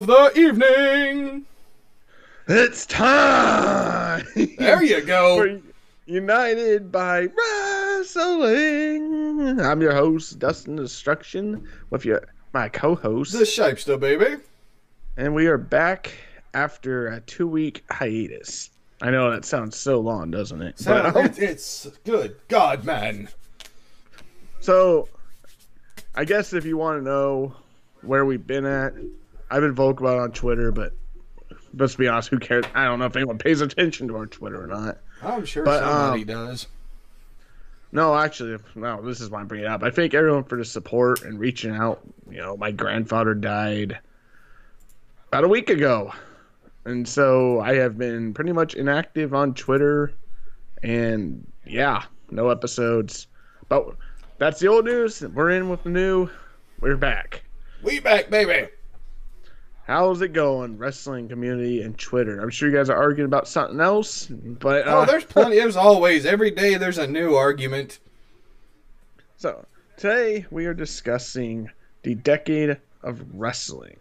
the evening. It's time. There you go. United by wrestling. I'm your host, Dustin Destruction, with your my co-host, The Shipester, baby. and we are back after a two-week hiatus. I know that sounds so long, doesn't it? But- um, it, it's good. God, man. So, I guess if you want to know where we've been at, I've been vocal about it on Twitter, but let's be honest, who cares? I don't know if anyone pays attention to our Twitter or not. I'm sure But, somebody um, does. No, actually, no, this is why I'm bringing it up. I thank everyone for the support and reaching out. You know, my grandfather died about a week ago. And so I have been pretty much inactive on Twitter. And yeah, no episodes. But that's the old news. We're in with the new. We're back. We back, baby. How's it going, wrestling community and Twitter? I'm sure you guys are arguing about something else, but Oh, uh, there's plenty. There's always every day. There's a new argument. so today we are discussing the decade of wrestling.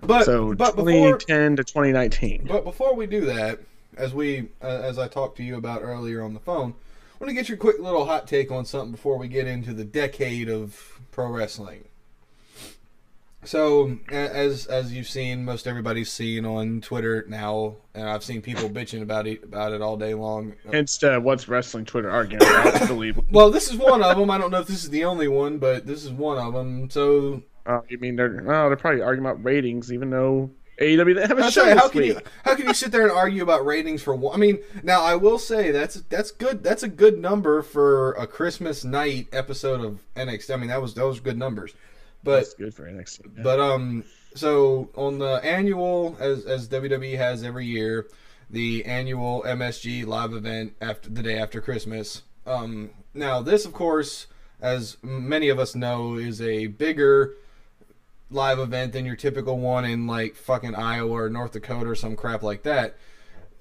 But So but before 2010 to 2019. but before we do that, as we uh, as I talked to you about earlier on the phone, I want to get your quick little hot take on something before we get into the decade of pro wrestling. So, as as you've seen, most everybody's seen on Twitter now, and I've seen people bitching about it about it all day long. Hence, uh, what's wrestling Twitter arguing about? I believe. Well, this is one of them. I don't know if this is the only one, but this is one of them. So, Uh, you mean they're oh they're probably arguing about ratings, even though AEW didn't have a show right. How can week. you how can you sit there and argue about ratings for one? I mean, now I will say that's that's good. That's a good number for a Christmas night episode of NXT. I mean, that was those good numbers. But That's good for NXT. yeah. but um, so on the annual as as WWE has every year, the annual MSG live event after the day after Christmas. Um, now this, of course, as many of us know, is a bigger live event than your typical one in like fucking Iowa or North Dakota or some crap like that.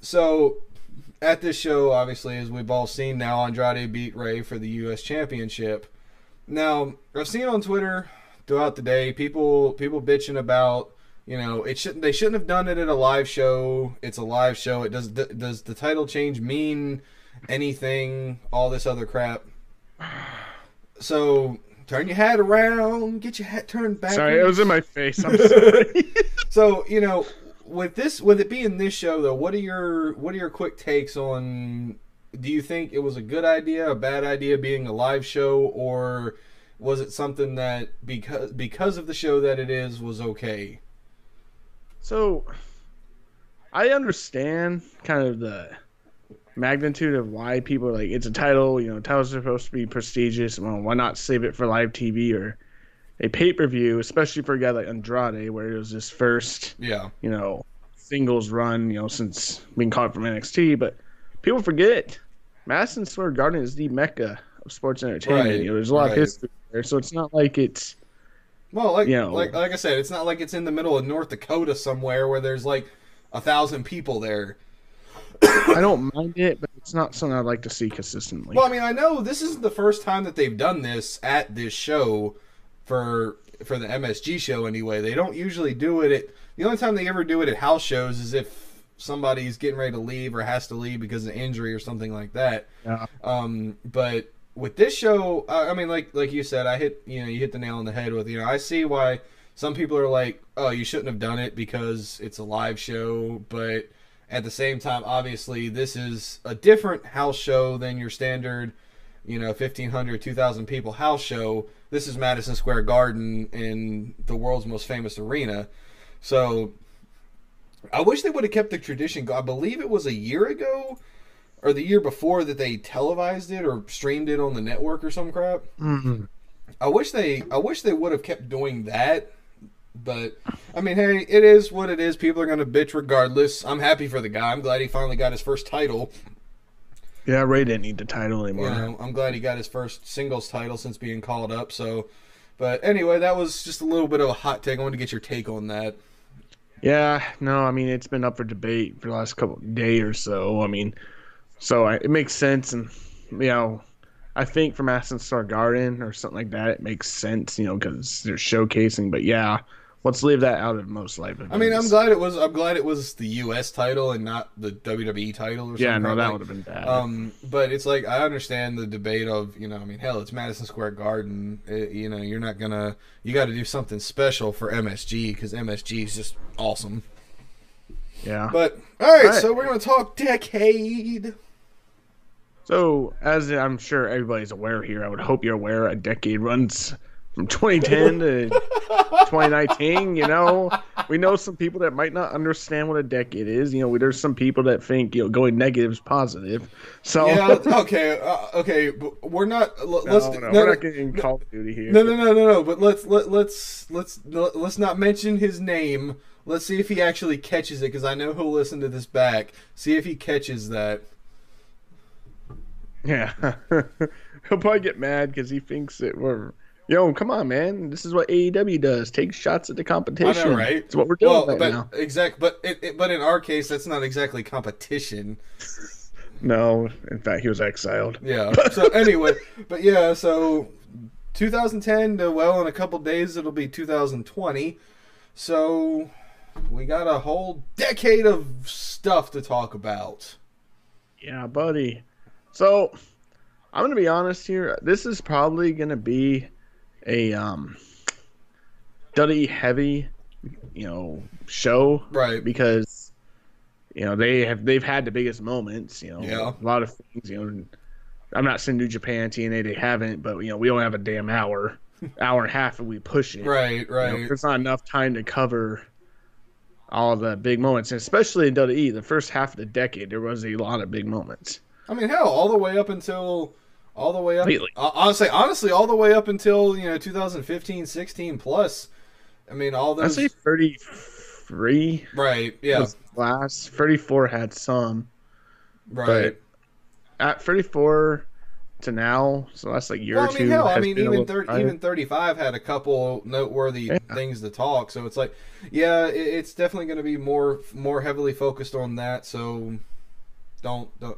So at this show, obviously, as we've all seen now, Andrade beat Rey for the U.S. Championship. Now I've seen on Twitter throughout the day people people bitching about you know it shouldn't they shouldn't have done it at a live show. It's a live show. It does does the title change mean anything? All this other crap. So turn your hat around, get your hat turned back. Sorry, it was in my face. I'm sorry. So you know, with this, with it being this show though, what are your what are your quick takes on? Do you think it was a good idea, a bad idea, being a live show, or was it something that because because of the show that it is was okay? So, I understand kind of the magnitude of why people are like it's a title. You know, titles are supposed to be prestigious. Well, why not save it for live TV or a pay per view, especially for a guy like Andrade, where it was his first, Yeah, you know, singles run. You know, since being caught from NXT. But people forget Madison Square Garden is the mecca of sports entertainment. Right, You know, there's a lot right. of history there, so it's not like it's well, like You know. like like I said, it's not like it's in the middle of North Dakota somewhere where there's like a thousand people there. I don't mind it, but it's not something I'd like to see consistently. Well, I mean, I know this isn't the first time that they've done this at this show for for the MSG show anyway. They don't usually do it at the only time they ever do it at house shows is if somebody's getting ready to leave or has to leave because of injury or something like that. Yeah. Um, but with this show, I mean, like like you said, I hit you know you hit the nail on the head with you know I see why some people are like, oh, you shouldn't have done it because it's a live show, but at the same time, obviously, this is a different house show than your standard, you know, 1,500, 2,000 people house show. This is Madison Square Garden in the world's most famous arena. So I wish they would have kept the tradition. I believe it was a year ago or the year before that they televised it or streamed it on the network or some crap. Mhm. I wish they I wish they would have kept doing that. But I mean, hey, it is what it is. People are gonna bitch regardless. I'm happy for the guy. I'm glad he finally got his first title. Yeah, Rey didn't need the title You anymore. know, I'm glad he got his first singles title since being called up. So, but anyway, that was just a little bit of a hot take. I wanted to get your take on that. Yeah, no, I mean it's been up for debate for the last couple day or so. I mean, so I, it makes sense, and you know, I think from Madison Square Garden or something like that, it makes sense, you know, because they're showcasing. But yeah, let's leave that out of most live events. I mean, I'm glad it was. I'm glad it was the U.S. title and not the WWE title or something. Yeah, no, that like- would have been bad. Um, but it's like I understand the debate of you know, I mean, hell, it's Madison Square Garden. It- you know, you're not gonna. You got to do something special for MSG because MSG is just awesome. yeah. But all right, All right. so we're gonna talk decade. So, as I'm sure everybody's aware here, I would hope you're aware a decade runs from 2010 to 2019. You know, we know some people that might not understand what a decade is. You know, there's some people that think you know going negative is positive. So, Yeah. Okay. Uh, okay. But we're not. l- no, Let's. no, no, we're no, not getting Call of Duty here. No, no, no, no, no. But let's let let's let's let's not mention his name. Let's see if he actually catches it because I know he'll listen to this back. See if he catches that. Yeah, he'll probably get mad because he thinks that we're. Yo, come on, man! This is what AEW does: take shots at the competition. right? It's what we're doing Well, right but now. exact, but it, it, but in our case, that's not exactly competition. No, in fact, he was exiled. Yeah. So anyway, but yeah, so 2010 to well, in a couple days it'll be 2020. So we got a whole decade of stuff to talk about. Yeah, buddy. So, I'm gonna be honest here. This is probably gonna be a um, Duddy heavy, you know, show Right. because you know they have they've had the biggest moments. You know, Yeah. a lot of things. You know, I'm not saying New Japan TNA they haven't, but you know we only have a damn hour, hour and a half, and we push it. Right. You know, Right. there's not enough time to cover all the big moments, and especially in WWE. The first half of the decade, there was a lot of big moments. I mean, hell, all the way up until all the way up. Completely. uh, honestly, honestly, all the way up until you know 2015, 16 plus. I mean, all those. I those. say 33 Right. Yeah. last. 34 had some. Right. At 34 to now, so that's like a year Well, or I two. mean, hell, I mean, even 30, higher. even 35 had a couple noteworthy Yeah. things to talk. So it's like, yeah, it, it's definitely going to be more more heavily focused on that. So don't don't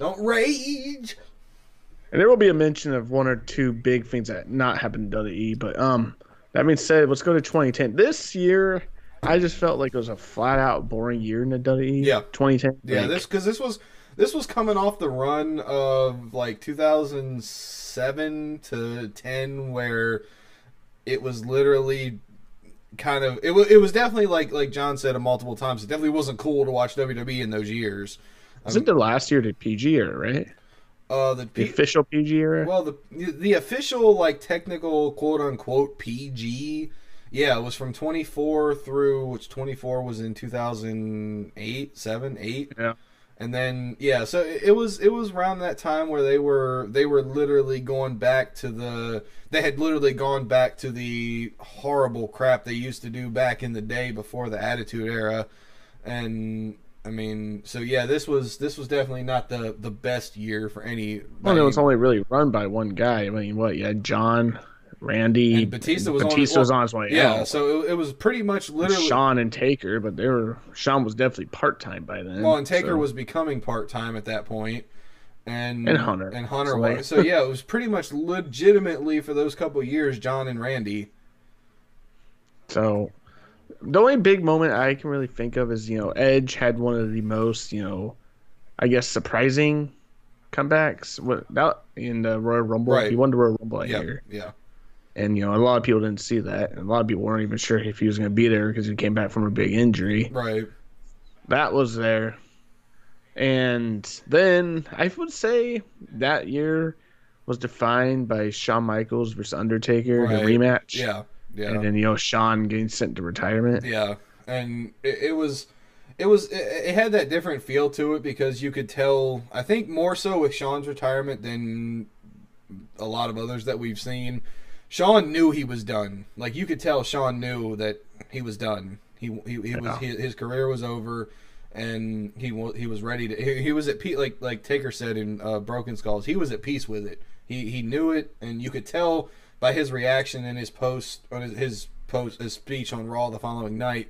don't rage. And there will be a mention of one or two big things that not happened in WWE. But um, that being said, let's go to 2010. This year, I just felt like it was a flat out boring year in the WWE. Yeah. 2010. Yeah, Like, this because this was this was coming off the run of like 2007 to 10, where it was literally kind of it was it was definitely like like John said multiple times. It definitely wasn't cool to watch WWE in those years. Was it the last year to PG era, right? Uh, the The official PG era. well the the official like technical quote unquote PG. Yeah, it was from 24 through which 24 was in 2008, 7, 8. Yeah. And then yeah, so it, it was it was around that time where they were they were literally going back to the they had literally gone back to the horrible crap they used to do back in the day before the Attitude Era, and I mean, so yeah, this was this was definitely not the the best year for any. Well, it was only really run by one guy. I mean, what? You had John, Randy, And Batista was on- Batista was well, on his way yeah, out. so it, it was pretty much literally. Shawn and Taker, but they were Shawn was definitely part time by then. Well, and Taker so- was becoming part time at that point, and And Hunter. and Hunter So, was. So yeah, it was pretty much legitimately for those couple years, John and Randy. So the only big moment I can really think of is you know Edge had one of the most you know, I guess surprising comebacks. What that in the Royal Rumble? Right. He won the Royal Rumble year, yeah, and you know a lot of people didn't see that, and a lot of people weren't even sure if he was going to be there because he came back from a big injury. right. That was there. And then I would say that year was defined by Shawn Michaels versus Undertaker, Right. the rematch. Yeah, yeah. And then, you know, Shawn getting sent to retirement. Yeah, and it, it was, it was, it, it had that different feel to it because you could tell. I think more so with Shawn's retirement than a lot of others that we've seen. Shawn knew he was done. Like you could tell, Shawn knew that he was done. He he, he was his, his career was over, and he he was ready to. He, he was at peace. Like like Taker said in uh, Broken Skulls, he was at peace with it. He he knew it, and you could tell by his reaction and his post on his, his post his speech on Raw the following night.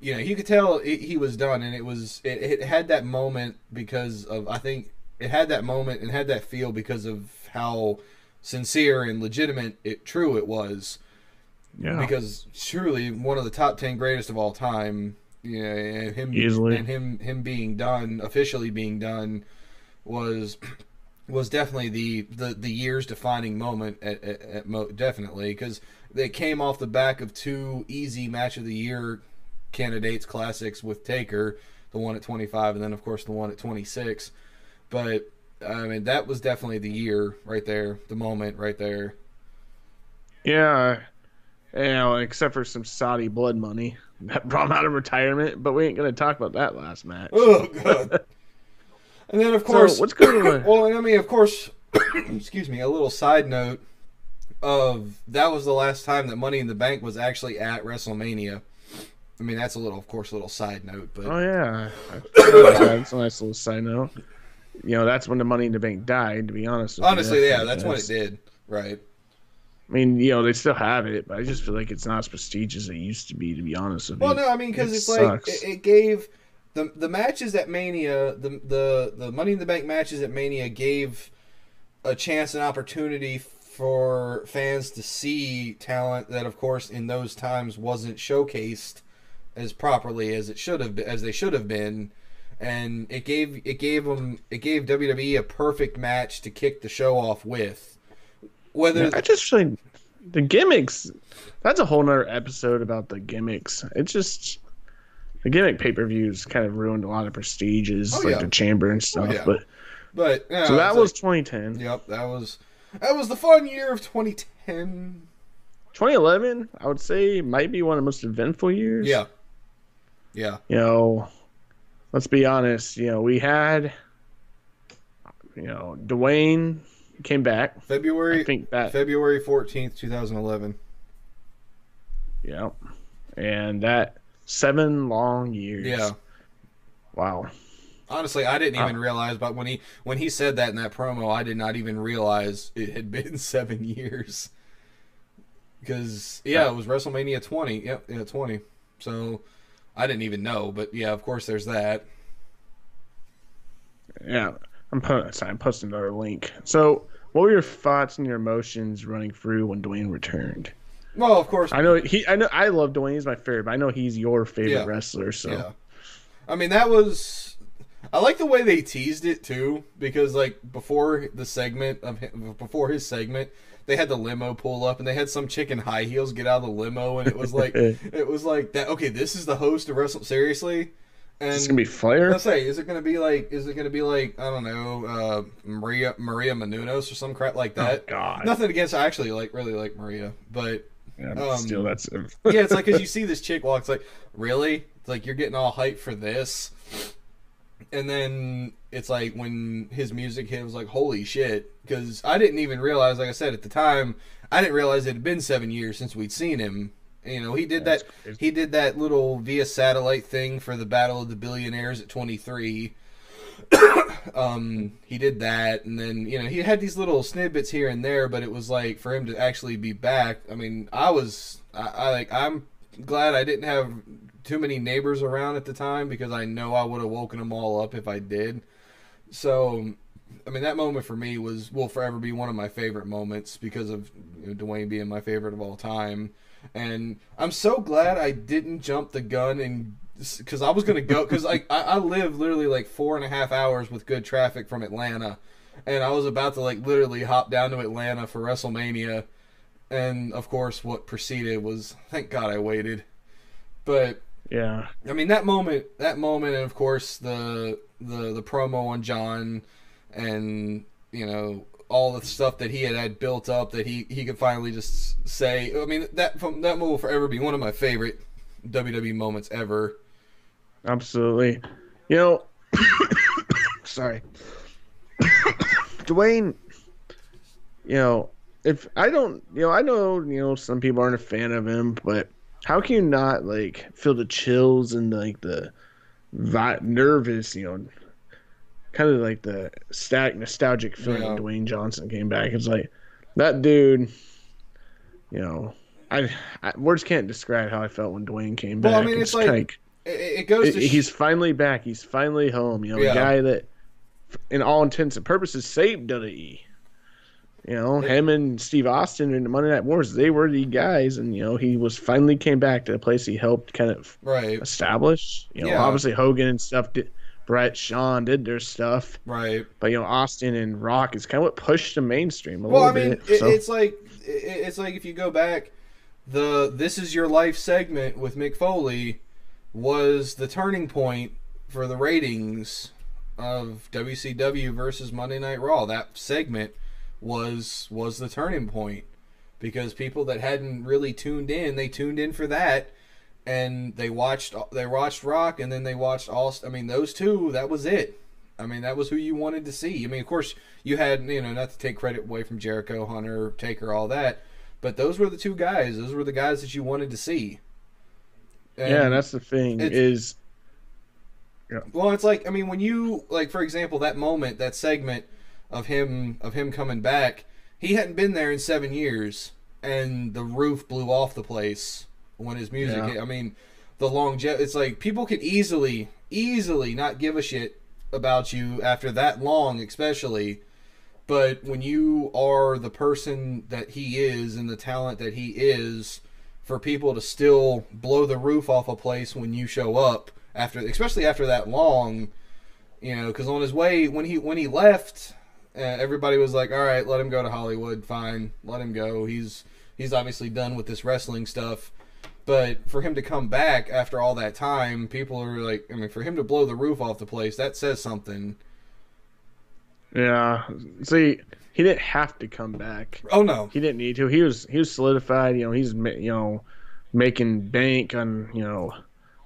You know, you could tell it, he was done, and it was it, it had that moment because of I think it had that moment and had that feel because of how sincere and legitimate it true it was. Yeah. because surely one of the top ten greatest of all time. You know, and him Easily. and him him being done officially being done was was definitely the the, the year's defining moment at, at, at mo- definitely because they came off the back of two easy match of the year candidates classics with Taker, the one at 25 and then of course the one at 26. But I mean that was definitely the year right there, the moment right there. Yeah. You know, except for some Saudi blood money that brought him out of retirement, but we ain't gonna talk about that last match. Oh god. And then of course So what's going on? well, I mean, of course, excuse me. A little side note of that was the last time that Money in the Bank was actually at WrestleMania. I mean, that's a little, of course, a little side note, but Oh yeah, that's a nice little side note. You know, that's when the Money in the Bank died. To be honest, with you. honestly, yeah, that's what it did, right? I mean, you know, they still have it, but I just feel like it's not as prestigious as it used to be. To be honest with Well, you. Well, no, I mean, because It it's like it, it gave the the matches at Mania, the the the Money in the Bank matches at Mania gave a chance and opportunity for fans to see talent that, of course, in those times wasn't showcased as properly as it should have been, as they should have been. And it gave it gave them it gave WWE a perfect match to kick the show off with. Whether I just like the gimmicks. That's a whole nother episode about the gimmicks. It just the gimmick pay per views kind of ruined a lot of prestiges, Oh, like yeah. the chamber and stuff. Oh, yeah. But but know, so that was like- 2010. yep that was that was the fun year of 2010. 2011, I would say, might be one of the most eventful years. Yeah. Yeah. You know, let's be honest. You know, we had, you know, Dwayne came back. February. I think that, February 14th, 2011. yeah, and that seven long years. Yeah. Wow. Honestly, I didn't Uh. even realize but when he when he said that in that promo, I did not even realize it had been 7 years. Cuz yeah, it was WrestleMania 20. Yep, yeah, 20. So I didn't even know, but yeah, of course there's that. Yeah, I'm po- sorry, I'm posting another link. So, what were your thoughts and your emotions running through when Dwayne returned? Well, of course I know he, I know, I love Dwayne. He's my favorite. But I know he's your favorite Yeah. wrestler. So, Yeah. I mean, that was. I like the way they teased it too, because like before the segment of him, before his segment, they had the limo pull up and they had some chick in high heels get out of the limo, and it was like it was like that. Okay, this is the host of Wrestle. Seriously, and it's gonna be fire. let's say, is it gonna be like, is it gonna be like I don't know, uh, Maria Maria Menounos or some crap like that? Oh, God. Nothing against, I actually like really like Maria, but Yeah, um, still, that's yeah, it's like because you see this chick walk, it's like, really? It's like you're getting all hyped for this, and then it's like when his music hit, it was like, holy shit! Because I didn't even realize, like I said at the time, I didn't realize it had been seven years since we'd seen him. You know, he did That's that. crazy. He did that little via satellite thing for the Battle of the Billionaires at 23. um, he did that, and then you know he had these little snippets here and there, but it was like for him to actually be back. I mean, I was, I, I like, I'm glad I didn't have too many neighbors around at the time because I know I would have woken them all up if I did. So, I mean, that moment for me was will forever be one of my favorite moments because of you know, Dwayne being my favorite of all time. And I'm so glad I didn't jump the gun and because I was gonna go because like I, I live literally like four and a half hours with good traffic from Atlanta, and I was about to like literally hop down to Atlanta for WrestleMania, and of course what preceded was thank God I waited, but yeah. I mean that moment, that moment, and of course the the the promo on John, and you know all the stuff that he had had built up that he he could finally just say. I mean that from that moment will forever be one of my favorite WWE moments ever. Absolutely. You know, sorry. Dwayne, you know, if I don't, you know, I know, you know, some people aren't a fan of him, but how can you not like feel the chills and like the vi- nervous, you know, kind of like the static nostalgic feeling Yeah. Dwayne Johnson came back? It's like that dude, you know. I, I words can't describe how I felt when Dwayne came back. Well, I mean, it's like- like It, it goes it- to sh- he's finally back. He's finally home. You know, Yeah. a guy that, in all intents and purposes, saved WWE. You know, him and Steve Austin in the Monday Night Wars, they were the guys, and you know, he was finally came back to the place he helped kind of Right. establish. You know, Yeah. obviously Hogan and stuff did. Bret, Shawn did their stuff, Right. but you know, Austin and Rock is kind of what pushed the mainstream a Well, I little mean, bit. it, so. it's like it, it's like if you go back, the "This Is Your Life" segment with Mick Foley was the turning point for the ratings of WCW versus Monday Night Raw. That segment was was the turning point because people that hadn't really tuned in, they tuned in for that. And they watched they watched Rock, and then they watched all. I mean, those two. That was it. I mean, that was who you wanted to see. I mean, of course, you had, you know, not to take credit away from Jericho, Hunter, Taker, all that, but those were the two guys. Those were the guys that you wanted to see. And- yeah, that's the thing is. Yeah. well, it's like I mean, when you like, for example, that moment, that segment of him of him coming back, he hadn't been there in seven years, and the roof blew off the place when his music. Yeah. hit. I mean, the longevity. It's like people could easily, easily not give a shit about you after that long, especially. But when you are the person that he is and the talent that he is, for people to still blow the roof off a place when you show up after, especially after that long, you know, because on his way when he when he left, uh, everybody was like, "All right, let him go to Hollywood. Fine, let him go. He's he's obviously done with this wrestling stuff." But for him to come back after all that time, people are like, I mean, for him to blow the roof off the place, that says something. yeah. See, he didn't have to come back. Oh no, He didn't need to. He was he was solidified. You know, he's you know making bank on you know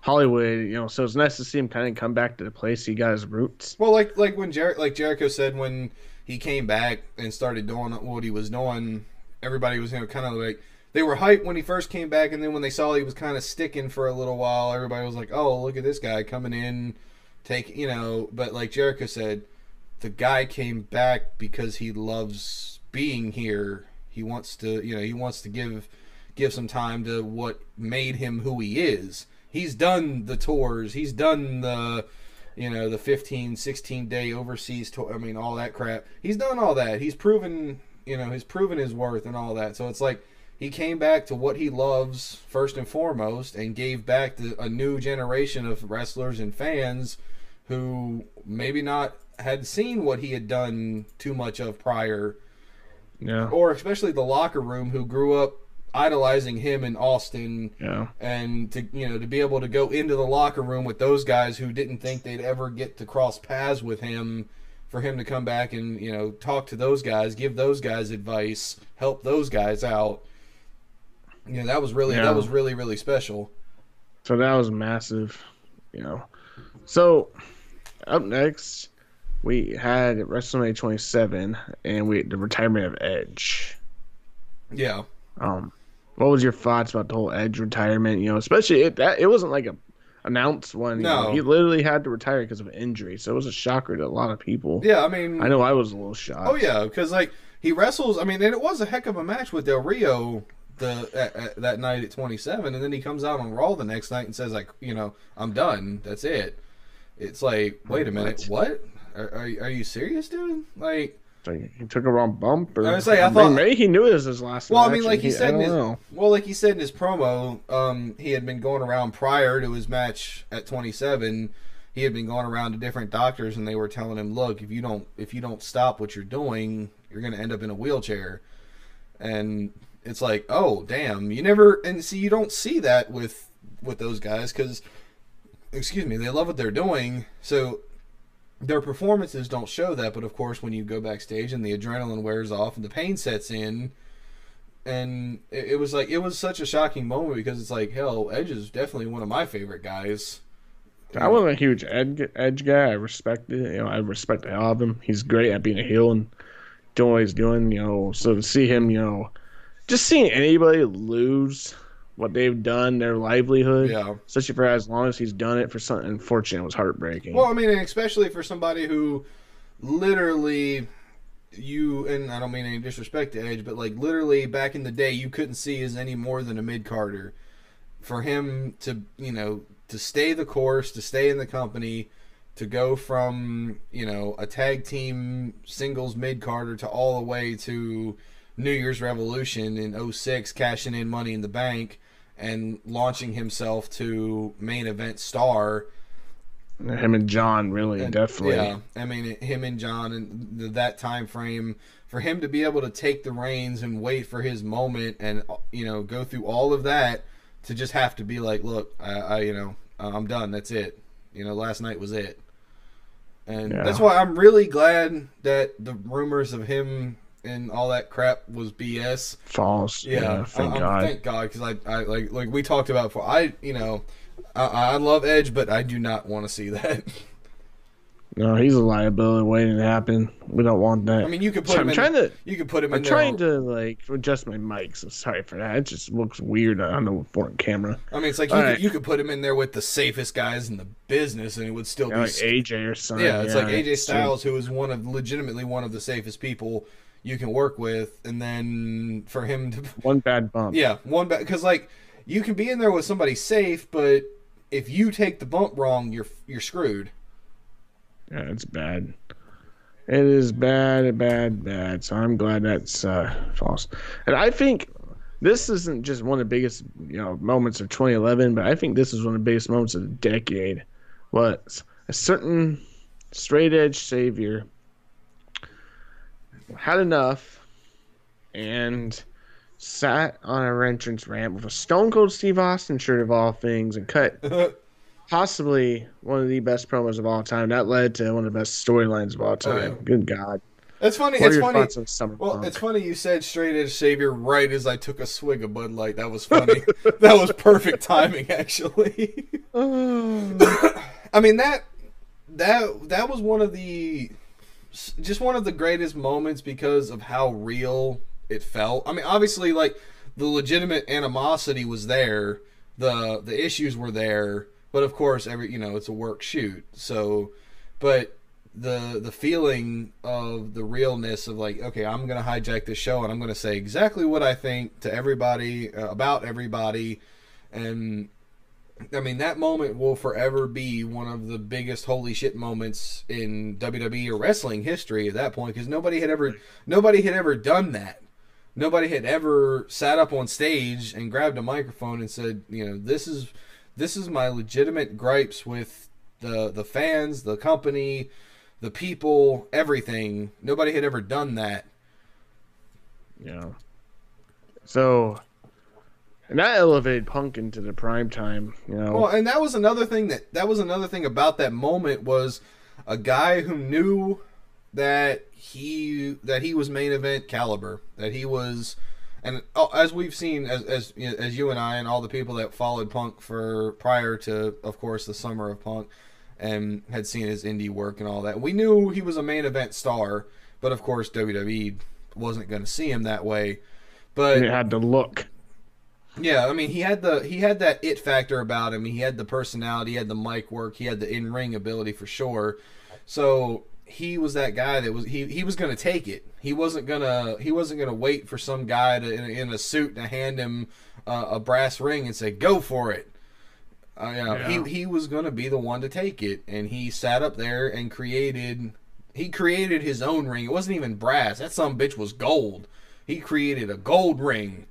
Hollywood. You know, so it's nice to see him kind of come back to the place he got his roots. Well, like like when Jer- like Jericho said when he came back and started doing what he was doing, everybody was you know kind of like they were hyped when he first came back, and then when they saw he was kind of sticking for a little while, everybody was like, "Oh, look at this guy coming in, take you know." But like Jericho said, the guy came back because he loves being here. He wants to you know he wants to give give some time to what made him who he is. He's done the tours. He's done the you know the 15 16 day overseas tour i mean all that crap he's done all that he's proven you know he's proven his worth and all that so it's like he came back to what he loves first and foremost and gave back to a new generation of wrestlers and fans who maybe not had seen what he had done too much of prior. Yeah, or especially the locker room who grew up idolizing him in austin. Yeah, and to you know to be able to go into the locker room with those guys who didn't think they'd ever get to cross paths with him for him to come back and you know talk to those guys give those guys advice help those guys out. You know that was really Yeah. that was really really special. So that was massive, you know. So up next, we had WrestleMania 27, and we the retirement of Edge. yeah Um, what was your thoughts about the whole Edge retirement? You know, especially it that it wasn't like a announced one. you No. know. he literally had to retire because of injury, so it was a shocker to a lot of people. yeah i mean I know I was a little shocked. oh yeah because like he wrestles i mean and it was a heck of a match with del rio the at, at, that night at 27 and then he comes out on raw the next night and says like you know i'm done that's it it's like wait a minute what are, are, are you serious dude like he took a wrong bump, or I was like, I thought- maybe he knew it was his last. Well, I mean, like and he said, in his, know. well, like he said in his promo, um, he had been going around prior to his match at 27. He had been going around to different doctors, and they were telling him, "Look, if you don't, if you don't stop what you're doing, you're going to end up in a wheelchair." And it's like, oh, damn, you never, and see, you don't see that with with those guys because, excuse me, they love what they're doing, so their performances don't show that. But of course, when you go backstage and the adrenaline wears off and the pain sets in and it, it was like it was such a shocking moment because it's like hell edge is definitely one of my favorite guys I wasn't a huge edge, edge guy. I respect it. You know, I respect of him. He's great at being a heel and doing what he's doing. You know, so to see him, you know, just seeing anybody lose what they've done, their livelihood, yeah especially for as long as he's done it for something unfortunate, was heartbreaking. well i mean and especially for somebody who literally you and i don't mean any disrespect to edge but like literally back in the day you couldn't see as any more than a mid-carder for him to you know to stay the course to stay in the company to go from you know a tag team singles mid carder to all the way to New Year's Revolution in 06, cashing in Money in the Bank and launching himself to main event star. Him and John, really, And, definitely. Yeah, I mean him and John and th- that time frame for him to be able to take the reins and wait for his moment and you know go through all of that to just have to be like, look, I, I you know I'm done. That's it. You know, last night was it. And Yeah. that's why I'm really glad that the rumors of him and all that crap was BS. False. Yeah, Yeah, thank I- God. Thank God, because I, I like like we talked about before. I you know, I, I love Edge, but I do not want to see that. No, he's a liability waiting to happen. We don't want that. I mean, you could put So him I'm in. trying to. you could put him I'm trying to like adjust my mic. So sorry for that. It just looks weird on the front camera. I mean, it's like you could, right. you could put him in there with the safest guys in the business, and it would still You be. like AJ or something. yeah, it's like AJ it's true. Styles, who is one of legitimately one of the safest people you can work with, and then for him to One bad bump. Yeah, one bad because like you can be in there with somebody safe, but if you take the bump wrong, you're you're screwed. Yeah, it's bad. It is bad, bad, bad. So I'm glad that's uh, false. And I think this isn't just one of the biggest, you know, moments of 2011, but I think this is one of the biggest moments of the decade. Was a certain straight edge savior had enough and sat on a entrance ramp with a Stone Cold Steve Austin shirt of all things and cut possibly one of the best promos of all time. That led to one of the best storylines of all oh, time. Oh, yeah. Good God. It's funny. What it's funny. Well, Punk? it's funny you said straight edge savior right as I took a swig of Bud Light. That was funny. that was perfect timing, actually. Oh. I mean that that that was one of the just one of the greatest moments because of how real it felt. I mean, obviously, like the legitimate animosity was there, the the issues were there, but of course, every you know it's a work shoot. So, but the the feeling of the realness of like, okay, I'm gonna hijack this show and I'm gonna say exactly what I think to everybody uh, about everybody, and I mean, that moment will forever be one of the biggest holy shit moments in WWE or wrestling history at that point because nobody had ever nobody had ever done that. Nobody had ever sat up on stage and grabbed a microphone and said, you know, this is this is my legitimate gripes with the the fans, the company, the people, everything. Nobody had ever done that. Yeah. So, and that elevated Punk into the prime time. You know, Well, and that was another thing that that was another thing about that moment was a guy who knew that he that he was main event caliber, that he was, and oh, as we've seen as as as you and I and all the people that followed Punk for prior to, of course, the summer of Punk, and had seen his indie work and all that, we knew he was a main event star, but of course WWE wasn't going to see him that way. But it had to look. Yeah, I mean, he had the he had that it factor about him. He had the personality, he had the mic work, he had the in ring ability for sure. So he was that guy that was he he was gonna take it. He wasn't gonna he wasn't gonna wait for some guy to in, a- in a suit to hand him uh, a brass ring and say go for it. Uh, Yeah. He he was gonna be the one to take it, and he sat up there and created. He created his own ring. It wasn't even brass. That some bitch was gold. He created a gold ring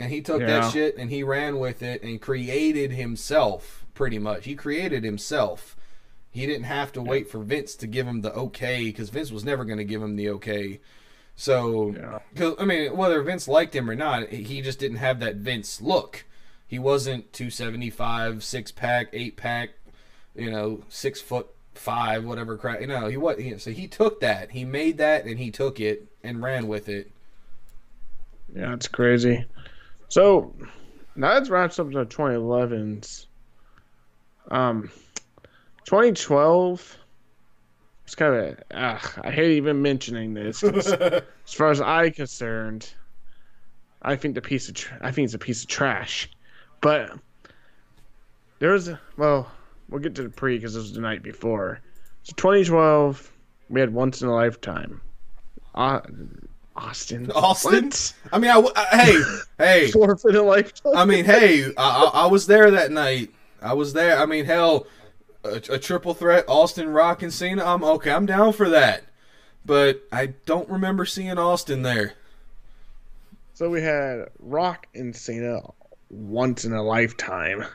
and he took Yeah. that shit and he ran with it and created himself pretty much. He created himself. He didn't have to wait for vince to give him the okay because vince was never going to give him the okay. So Yeah. 'cause, i mean whether vince liked him or not he just didn't have that vince look. He wasn't 275 six pack eight pack you know six foot five whatever crap. You know he what he, so he took that. He made that and he took it and ran with it. Yeah, it's crazy. So now that wraps up the 2011s. Um, 2012. It's kind of I hate even mentioning this. as far as I'm concerned, I think the piece of tr- I think it's a piece of trash. But there's a, well, we'll get to the pre because this was the night before. So 2012, we had once in a lifetime. Uh, Austin. Austin? What? i mean I I hey hey Forfeit a lifetime. I mean, hey, I, I, I was there that night. I was there. I mean, hell, a, a triple threat, Austin, Rock, and Cena. I'm okay. I'm down for that. But I don't remember seeing Austin there. So we had Rock and Cena once in a lifetime.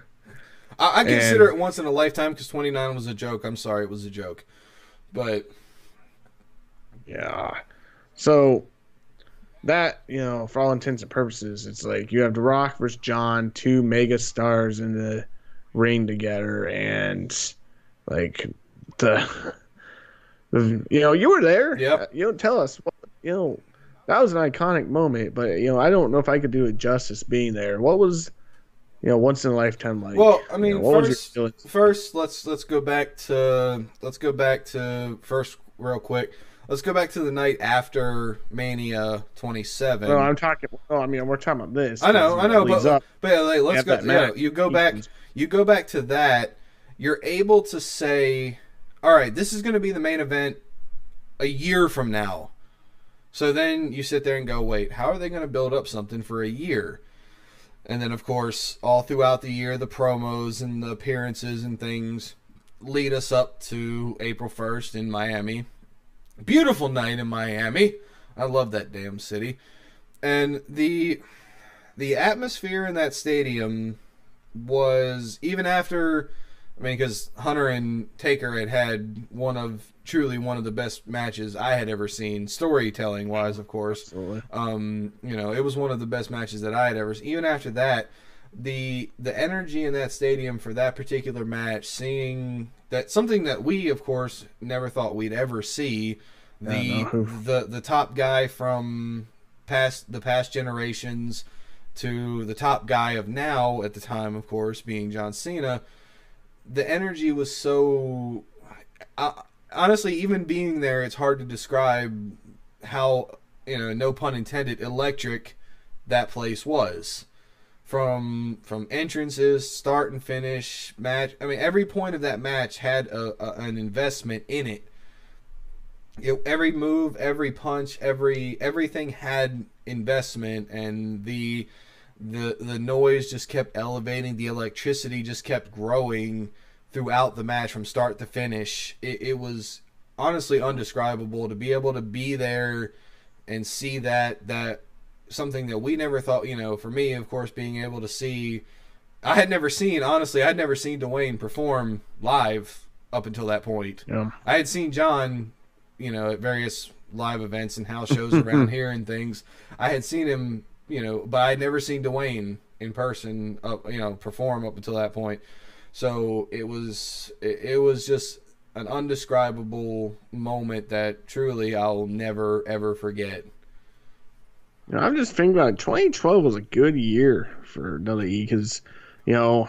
I, I consider and, it once in a lifetime because 29 was a joke. I'm sorry, it was a joke. But yeah, so that you know, for all intents and purposes, it's like you have The Rock versus John, two mega stars in the ring together, and like the, the you know, you were there. Yeah. You don't tell us. You know, that was an iconic moment, but you know, I don't know if I could do it justice being there. What was you know, once in a lifetime like. Well, I mean, you know, first, first let's let's go back to let's go back to first real quick. Let's go back to the night after Mania 27. No, I'm talking. No, I mean we're talking about this. I know, I know, but up, but like, let's go. Yeah, you go back. You go back to that. You're able to say, all right, this is going to be the main event a year from now. So then you sit there and go, wait, how are they going to build up something for a year? And then, of course, all throughout the year, the promos and the appearances and things lead us up to April 1st in Miami. Beautiful night in Miami. I love that damn city. And the the atmosphere in that stadium was even after I mean cuz Hunter and Taker had had one of truly one of the best matches I had ever seen, storytelling wise, of course. Um, you know, it was one of the best matches that I had ever seen. Even after that, the the energy in that stadium for that particular match, seeing that something that we, of course, never thought we'd ever see. The the the top guy from past the past generations to the top guy of now at the time, of course, being John Cena. The energy was so. I, honestly, even being there, it's hard to describe how you know, no pun intended, electric that place was. From from entrances, start and finish, match. I mean, every point of that match had a, a an investment in it. it. Every move, every punch, every everything had investment, and the the the noise just kept elevating. The electricity just kept growing throughout the match from start to finish. It, it was honestly undescribable to be able to be there and see that that something that we never thought. You know, for me, of course, being able to see. I had never seen, honestly, I'd never seen Dwayne perform live up until that point. Yeah. I had seen John, you know, at various live events and house shows around here and things. I had seen him, you know, but I'd never seen Dwayne in person, up, you know, perform up until that point. So it was it, it was just an undescribable moment that truly I'll never ever forget. You know, I'm just thinking about it. 2012 was a good year for WWE because, you know,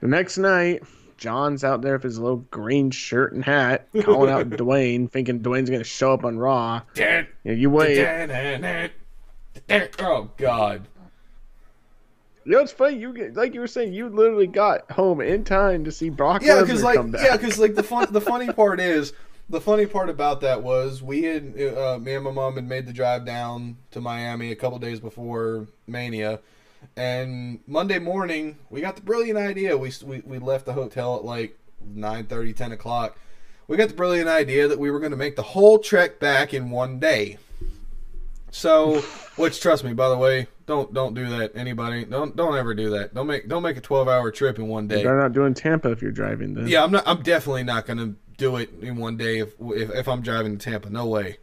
the next night John's out there with his little green shirt and hat, calling out Dwayne, thinking Dwayne's gonna show up on Raw. you, know, you wait. Oh God. You know, it's funny. You get, like you were saying, you literally got home in time to see Brock yeah, because like come back. yeah, because like the fun the funny part is the funny part about that was we had uh, me and my mom had made the drive down to Miami a couple days before Mania, and Monday morning we got the brilliant idea. We we, we left the hotel at like 9, 30, 10 o'clock. We got the brilliant idea that we were going to make the whole trek back in one day. So, which trust me, by the way, don't don't do that. Anybody, don't don't ever do that. Don't make don't make a twelve hour trip in one day. You're not doing Tampa if you're driving. Then yeah, I'm not. I'm definitely not gonna do it in one day if if, if I'm driving to Tampa. No way.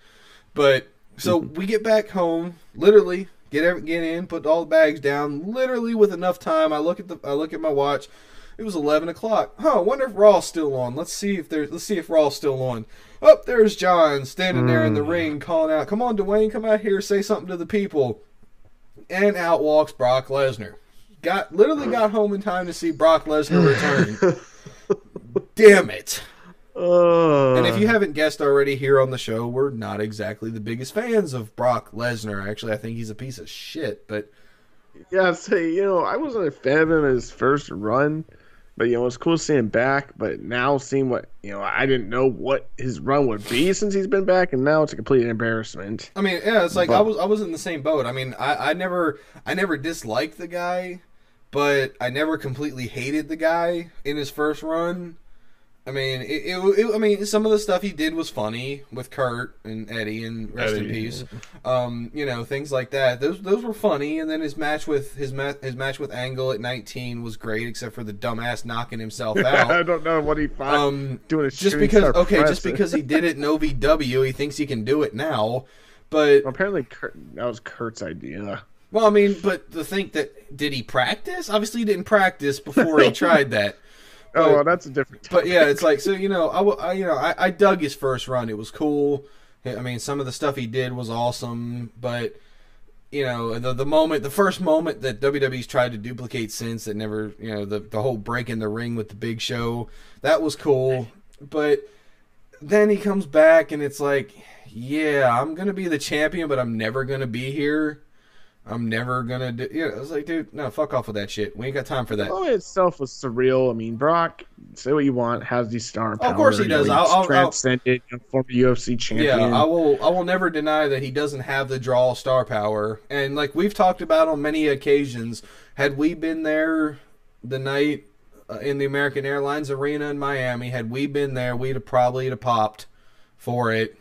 But so mm-hmm. we get back home, literally get every, get in, put all the bags down, literally with enough time. I look at the I look at my watch. It was eleven o'clock. Huh? Wonder if Raw's still on. Let's see if there's. Let's see if Raw's still on. Up oh, there's John standing there in the mm. ring, calling out, "Come on, Dwayne, come out here, say something to the people." And out walks Brock Lesnar. Got literally got home in time to see Brock Lesnar return. Damn it! Uh. And if you haven't guessed already here on the show, we're not exactly the biggest fans of Brock Lesnar. Actually, I think he's a piece of shit. But yeah, say you know, I wasn't a fan of him in his first run. But you know, it's cool seeing him back. But now seeing what you know, I didn't know what his run would be since he's been back, and now it's a complete embarrassment. I mean, yeah, it's like but, I was I was in the same boat. I mean, I, I never I never disliked the guy, but I never completely hated the guy in his first run. I mean, it, it, it, I mean, some of the stuff he did was funny with Kurt and Eddie, and rest in peace. Um, you know, things like that. Those those were funny. And then his match with his ma- his match with Angle at 19 was great, except for the dumbass knocking himself out. I don't know what he found um, doing a just because okay, press. just because he did it in OVW, he thinks he can do it now. But apparently Kurt, that was Kurt's idea. well, I mean, but to think that did he practice? Obviously, he didn't practice before he tried that. Oh, But- well, that's a different. But yeah, it's like so you know I, I you know I, I dug his first run. It was cool. I mean, some of the stuff he did was awesome, but you know the the moment, the first moment that WWE's tried to duplicate since that never, you know, the the whole break in the ring with the Big Show, that was cool. But then he comes back and it's like, yeah, I'm gonna be the champion, but I'm never gonna be here. I'm never gonna do. You know, I was like, dude, no, fuck off with that shit. We ain't got time for that. The moment itself was surreal. I mean, Brock, say what you want, has these star power. Of course he you know, does. I'll- I'll- I'll- transcended, you know, former UFC champion. Yeah, I will. I will never deny that he doesn't have the draw star power, and like we've talked about on many occasions, had we been there the night uh, in the American Airlines Arena in Miami, had we been there, we'd have probably have popped for it.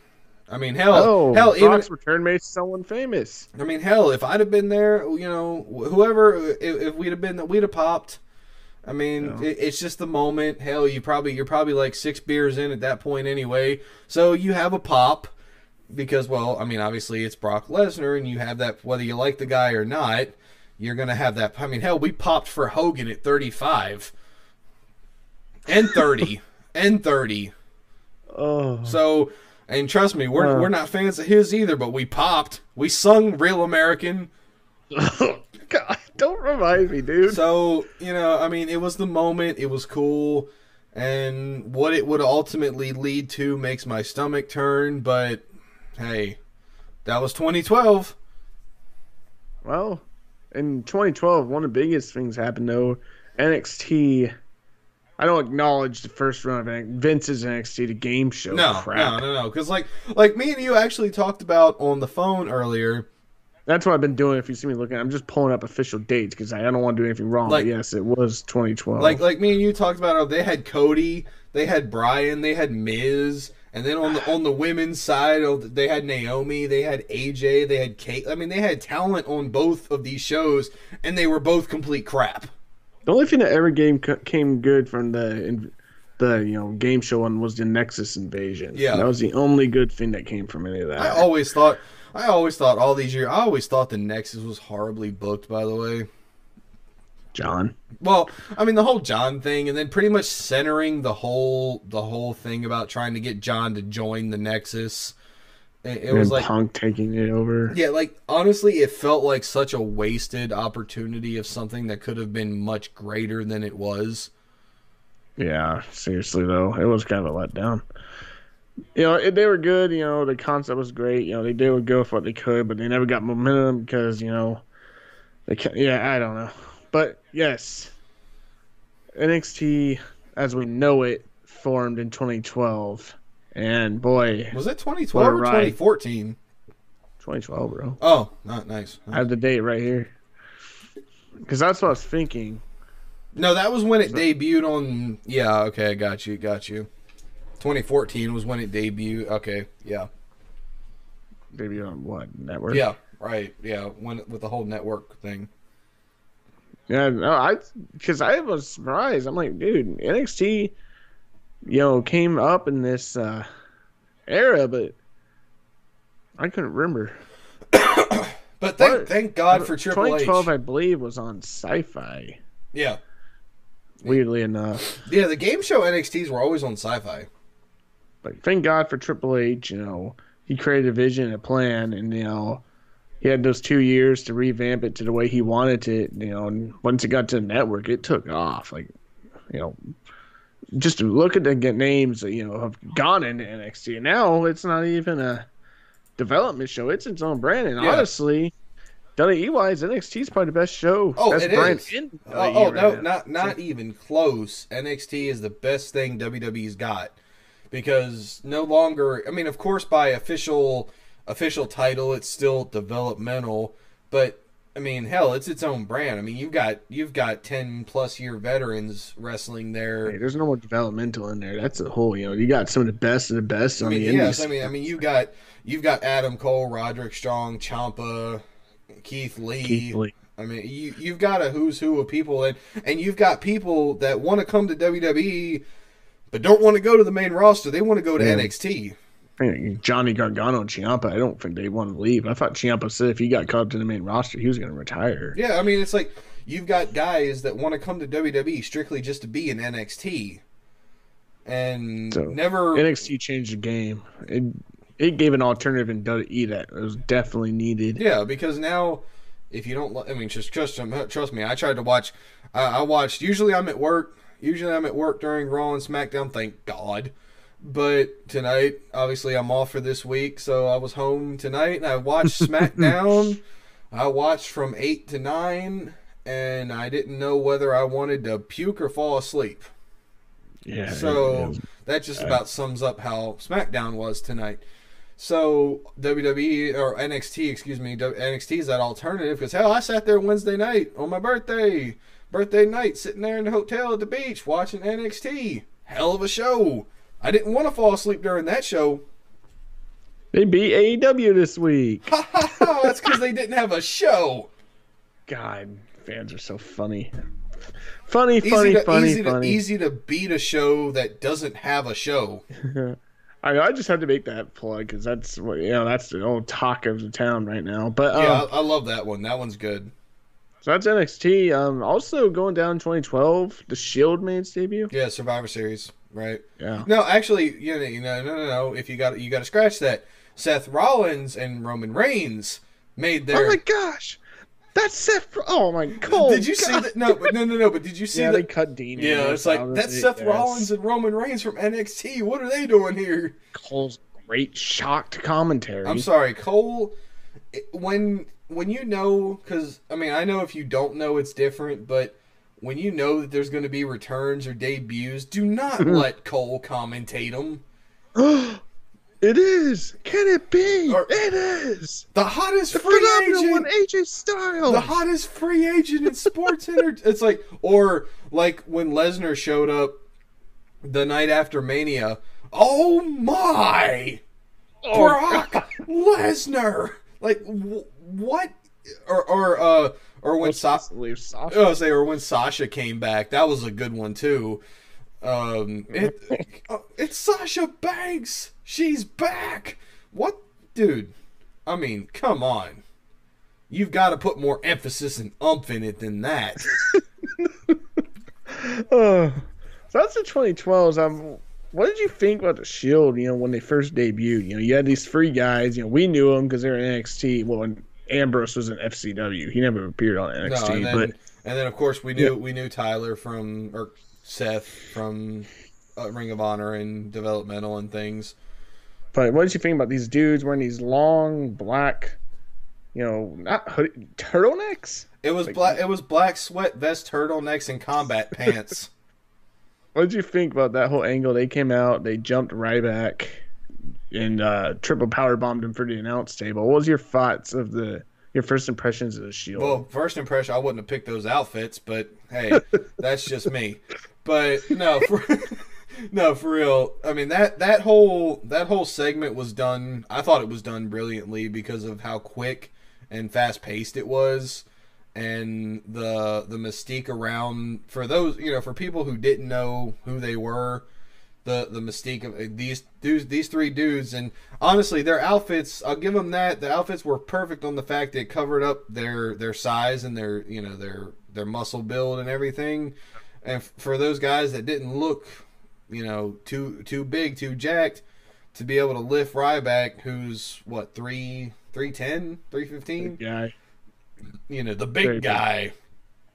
I mean, hell, oh, hell, even Brock's return made someone famous. I mean, hell, if I'd have been there, you know, whoever, if, if we'd have been, we'd have popped. I mean, it, it's just the moment. Hell, you probably you're probably like six beers in at that point anyway, so you have a pop because, well, I mean, obviously it's Brock Lesnar, and you have that whether you like the guy or not, you're gonna have that. I mean, hell, we popped for Hogan at 35 and 30 and 30. Oh, So, and trust me, we're Wow. we're not fans of his either, but we popped. We sung "Real American." God, don't remind me, dude. So, you know, I mean, it was the moment, it was cool, and what it would ultimately lead to makes my stomach turn, but hey, that was 2012. Well, in 2012, one of the biggest things happened though. NXT. I don't acknowledge the first run of Vince's NXT, the game show. No, crap. no, no, no, cuz like like me and you actually talked about on the phone earlier. That's what I've been doing. If you see me looking, I'm just pulling up official dates because I, don't want to do anything wrong. Like- but yes, it was 2012. Like like me and you talked about how they had Cody, they had Brian, they had Miz, and then on the on the women's side, oh, they had Naomi, they had AJ, they had Kate. I mean, they had talent on both of these shows, and they were both complete crap. The only thing that ever game came good from the the you know game show one was the Nexus invasion. Yeah. that was the only good thing that came from any of that. I always thought, I always thought all these years, I always thought the Nexus was horribly booked. By the way, John. well, I mean the whole John thing, and then pretty much centering the whole the whole thing about trying to get John to join the Nexus. It, it was like Punk taking it over. Yeah, like honestly, it felt like such a wasted opportunity of something that could have been much greater than it was. Yeah, seriously though, it was kind of a letdown. You know, it, they were good. You know, the concept was great. You know, they did go for what they could, but they never got momentum because you know, they ca yeah, I don't know, but yes, NXT as we know it formed in 2012, and boy, Was it 2012 or 2014? 2012, bro. Oh, not nice. I have the date right here. Because that's what I was thinking. No, that was when it debuted on. Yeah, okay, got you, got you. 2014 was when it debuted. Okay, yeah, Maybe on what network? yeah, right, yeah. When with the whole network thing. Yeah, no, I because I was surprised. I'm like, dude, NXT, you know, came up in this uh, era, but I couldn't remember. But thank What? thank God for Triple 2012, H. I believe, was on Sci-Fi. Yeah, Weirdly enough, yeah. The game show NXTs were always on Sci-Fi. but thank God for Triple H. You know, he created a vision, and a plan, and you know, he had those two years to revamp it to the way he wanted it. You know, and once it got to the network, it took off. Like, you know, just to look at the names that you know have gone into NXT. And now it's not even a development show; it's its own brand. And Yeah. honestly, WWE is probably the best show. Oh, best it is. in Oh, oh no, now. not not even close. NXT is the best thing WWE's got because no longer. I mean, of course, by official official title, it's still developmental, but I mean, hell, it's its own brand. I mean, you've got you've got ten plus year veterans wrestling there. Hey, there's no more developmental in there. That's a whole. You know, you got some of the best of the best I on mean, the yes, indies. I mean, I mean, you got you've got Adam Cole, Roderick Strong, Ciampa, Keith Lee. Keith Lee. I mean, you you've got a who's who of people, and and you've got people that want to come to WWE, but don't want to go to the main roster. They want to go to Yeah. NXT. Johnny Gargano and Ciampa. I don't think they want to leave. I thought Ciampa said if he got called to the main roster, he was going to retire. Yeah, I mean, it's like you've got guys that want to come to WWE strictly just to be in NXT, and So, never. NXT changed the game. It it gave an alternative in WWE that was definitely needed. Yeah, because now, if you don't, I mean, just trust um, trust me. I tried to watch. I I watched. Usually, I'm at work. Usually, I'm at work during Raw and SmackDown. Thank God. But tonight, obviously, I'm off for this week, so I was home tonight and I watched SmackDown. I watched from eight to nine, and I didn't know whether I wanted to puke or fall asleep. Yeah. So that just about sums up how SmackDown was tonight. So WWE or NXT, excuse me, NXT is that alternative because hell, I sat there Wednesday night on my birthday, birthday night, sitting there in the hotel at the beach watching NXT. Hell of a show. I didn't want to fall asleep during that show. they beat AEW this week. Ha ha ha! That's because they didn't have a show. God, fans are so funny. Funny, Easy funny, to funny, easy to funny. easy to beat a show that doesn't have a show. I. I just had to make that plug because that's what you know. That's the old talk of the town right now. But um, Yeah, I, I love that one. That one's good. so that's NXT. Um, also going down 2012, the Shield made its debut. Yeah, Survivor Series, right? Yeah. No, actually, you know, you know, no, no, no. If you got, you got to scratch that. Seth Rollins and Roman Reigns made their. Oh my gosh, that's Seth. Oh my god. did you see that? No, but no, no, no. But did you see Yeah, that? they cut Dean. Yeah, it's like that's Seth Rollins and Roman Reigns from NXT. What are they doing here? Cole's great shocked commentary. I'm sorry, Cole. When when you know, because I mean, I know if you don't know, it's different. But when you know that there's going to be returns or debuts, do not let Cole commentate them. it is. Can it be? Or- it is. The hottest The free agent. one, AJ Styles. the hottest free agent in sports enter- It's like, or like when Lesnar showed up the night after Mania. Oh my, Oh, Brock Lesnar! Like wh- what? Or or uh or when Sasha, leave Sasha. Was say, or when Sasha came back, that was a good one too. Um, it, uh, it's Sasha Banks. She's back. What, dude? I mean, come on. You've got to put more emphasis and umph in it than that. Uh, so that's the 2012s. Um, what did you think about the Shield? You know, when they first debuted, you know, you had these three guys. You know, we knew them because they were in NXT. Well, Ambrose was in FCW. He never appeared on NXT. No, and then, but and then of course we knew we knew Tyler from or Seth from uh, Ring of Honor and developmental and things. but what did you think about these dudes wearing these long black, you know, not hoodie, turtlenecks? It was Like- black. It was black sweat vest, turtlenecks, and combat pants. What did you think about that whole angle? They came out, they jumped Ryback, and uh, triple power bombed him for the announce table. What was your thoughts of the your first impressions of the Shield? Well, first impression, I wouldn't have picked those outfits, but hey, that's just me. But no, for, no, for real. I mean that that whole that whole segment was done. I thought it was done brilliantly because of how quick and fast paced it was, and the the mystique around for those you know for people who didn't know who they were. The, the mystique of these dudes, these three dudes, and honestly, their outfits. I'll give them that. The outfits were perfect on the fact that it covered up their their size and their you know their their muscle build and everything. And f- for those guys that didn't look, you know, too too big, too jacked, to be able to lift Ryback, who's what three three ten, three fifteen, guy, you know, the Very big big.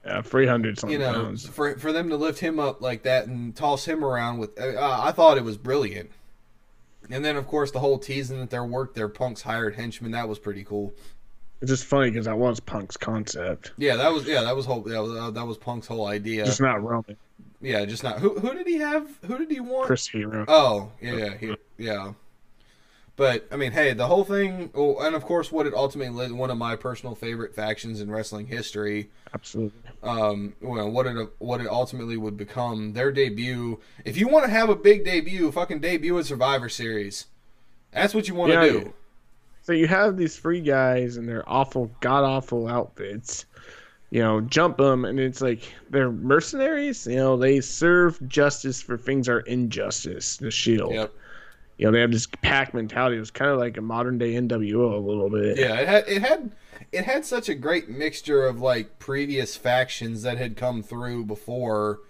Yeah, three hundred something you know, pounds. for for them to lift him up like that and toss him around with, uh, I thought it was brilliant. And then, of course, the whole teasing that their work, their punks hired henchmen, that was pretty cool. It's just funny because that was Punk's concept, Yeah, that was yeah, that was whole that was uh, that was Punk's whole idea. just not Roman. yeah, just not who who did he have? Who did he want? Chris Hero. Oh yeah, yeah, he, yeah. But I mean, hey, the whole thing, oh, and of course, what it ultimately led one of my personal favorite factions in wrestling history. Absolutely. Um, well, what it what it ultimately would become their debut. If you want to have a big debut, fucking debut at Survivor Series. That's what you want to Yeah, do. So you have these three guys in their awful, god awful outfits. You know, jump them, and it's like they're mercenaries. You know, they serve justice for things are injustice. The Shield. Yep. You know, they have this pack mentality. It was kind of like a modern day NWO a little bit. Yeah, it had it had it had such a great mixture of like previous factions that had come through before,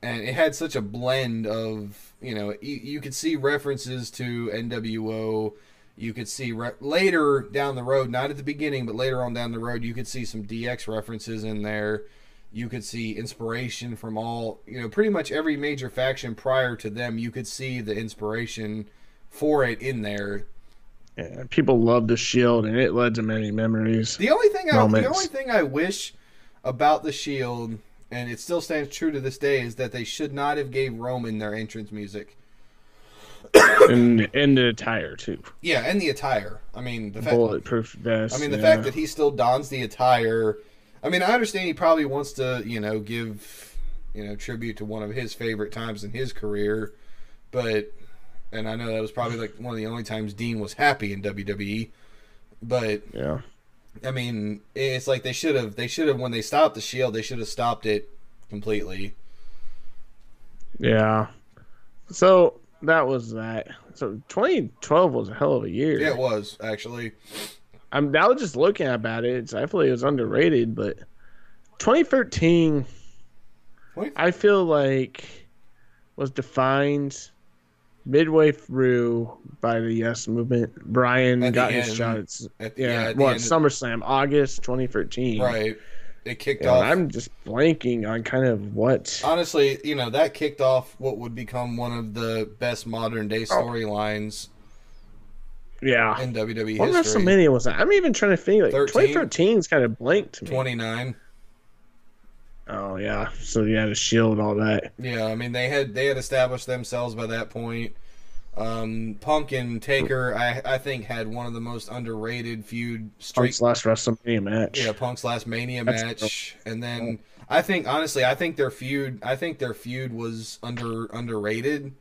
and it had such a blend of you know you, you could see references to NWO. You could see re- later down the road, not at the beginning, but later on down the road, you could see some DX references in there. You could see inspiration from all, you know, pretty much every major faction prior to them. You could see the inspiration for it in there. Yeah, people love the Shield, and it led to many memories. The only thing I, the only thing I wish about the Shield, and it still stands true to this day, is that they should not have gave Roman their entrance music. and and the attire too. Yeah, and the attire. I mean, the fact. Bulletproof vest. I mean, the yeah. fact that he still dons the attire. I mean, I understand he probably wants to, you know, give, you know, tribute to one of his favorite times in his career, but, and I know that was probably like one of the only times Dean was happy in WWE, but Yeah. I mean, it's like they should have. They should have when they stopped the Shield. They should have stopped it completely. Yeah. So that was that. So 2012 was a hell of a year. Yeah, it was actually. I'm now just looking about it. It's, I feel like it was underrated, but 2013, Twenty- I feel like was defined midway through by the Yes movement. Brian At got his end. shot. It's, At, yeah, at the what end of- SummerSlam, August 2013. right. It kicked Yeah, off. I'm just blanking on kind of what. Honestly, you know that kicked off what would become one of the best modern day Oh. storylines Yeah. in WWE What history. WrestleMania was that? I'm even trying to think. Like 13? 2013 is kind of blank to me. Twenty nine. Oh yeah. So yeah, the Shield, and all that. Yeah, I mean they had they had established themselves by that point. Um, Punk and Taker, I I think had one of the most underrated feud streak Punk's last WrestleMania match. Yeah, Punk's last Mania That's match, and then I think honestly, I think their feud, I think their feud was under underrated.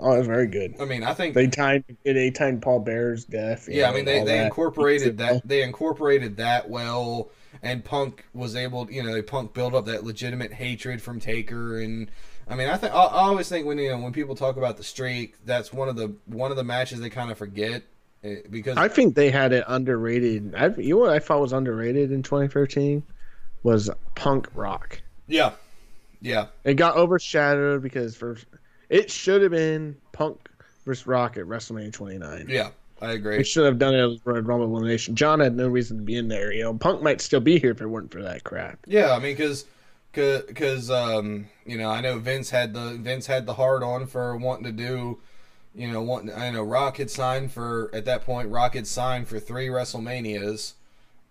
Oh, it's very good. I mean, I think They timed it they timed Paul Bearer's death. yeah, I mean they, they that. incorporated that they incorporated that well, and Punk was able, you know, they Punk built up that legitimate hatred from Taker, and I mean, I think I, I always think when you know when people talk about the streak, that's one of the one of the matches they kind of forget eh, because I think they had it underrated. I you know what I thought was underrated in 2013 was Punk Rock. yeah, yeah, It got overshadowed because for it should have been Punk versus Rock at WrestleMania 29. yeah, I agree. They should have done it as Royal Rumble elimination. John had no reason to be in there. You know, Punk might still be here if it weren't for that crap. Yeah, I mean, because because um, you know, I know Vince had the Vince had the hard on for wanting to do, you know, wanting. I know Rock had signed for at that point. Rock had signed for three WrestleManias,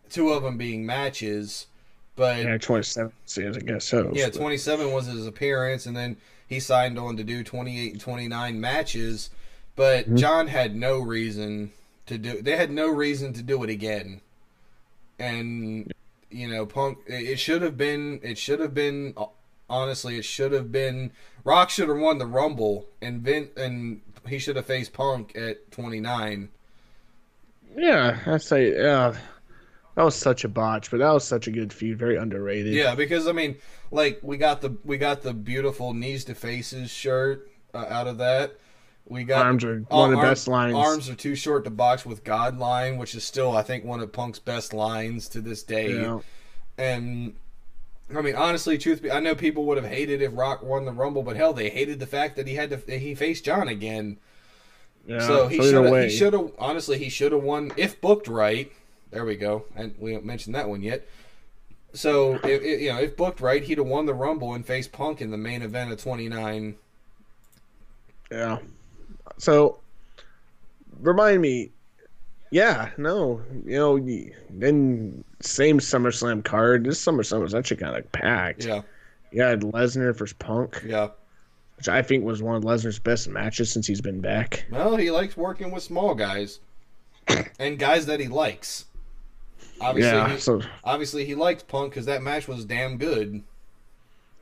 two of them being matches, but Yeah, 27 series, I guess so. yeah, 27 was his appearance, and then he signed on to do 28 and 29 matches. But Mm-hmm. John had no reason to do. They had no reason to do it again, and you know, Punk. It should have been. It should have been. Honestly, it should have been. Rock should have won the Rumble, and Vin and he should have faced Punk at 29. Yeah, I say, yeah, that was such a botch, but that was such a good feud, very underrated. Yeah, because I mean, like we got the we got the beautiful knees to faces shirt uh, out of that. We got arms are one of the best lines. Arms are too short to box with God line, which is still I think one of Punk's best lines to this day. Yeah. And I mean, honestly, truth be, I know people would have hated if Rock won the Rumble, but hell, they hated the fact that he had to that he faced John again. Yeah, so he should have. He should have. Honestly, he should have won if booked right. There we go. And we haven't mentioned that one yet. So if, if- you know, if booked right, he'd have won the Rumble and faced Punk in the main event of 29. Yeah. So, remind me. Yeah, no, you know, then same SummerSlam card. This SummerSlam was actually kind of packed. Yeah, You had Lesnar versus Punk. yeah, which I think was one of Lesnar's best matches since he's been back. Well, he likes working with small guys and guys that he likes. Obviously, yeah, he, so, obviously he liked Punk because that match was damn good.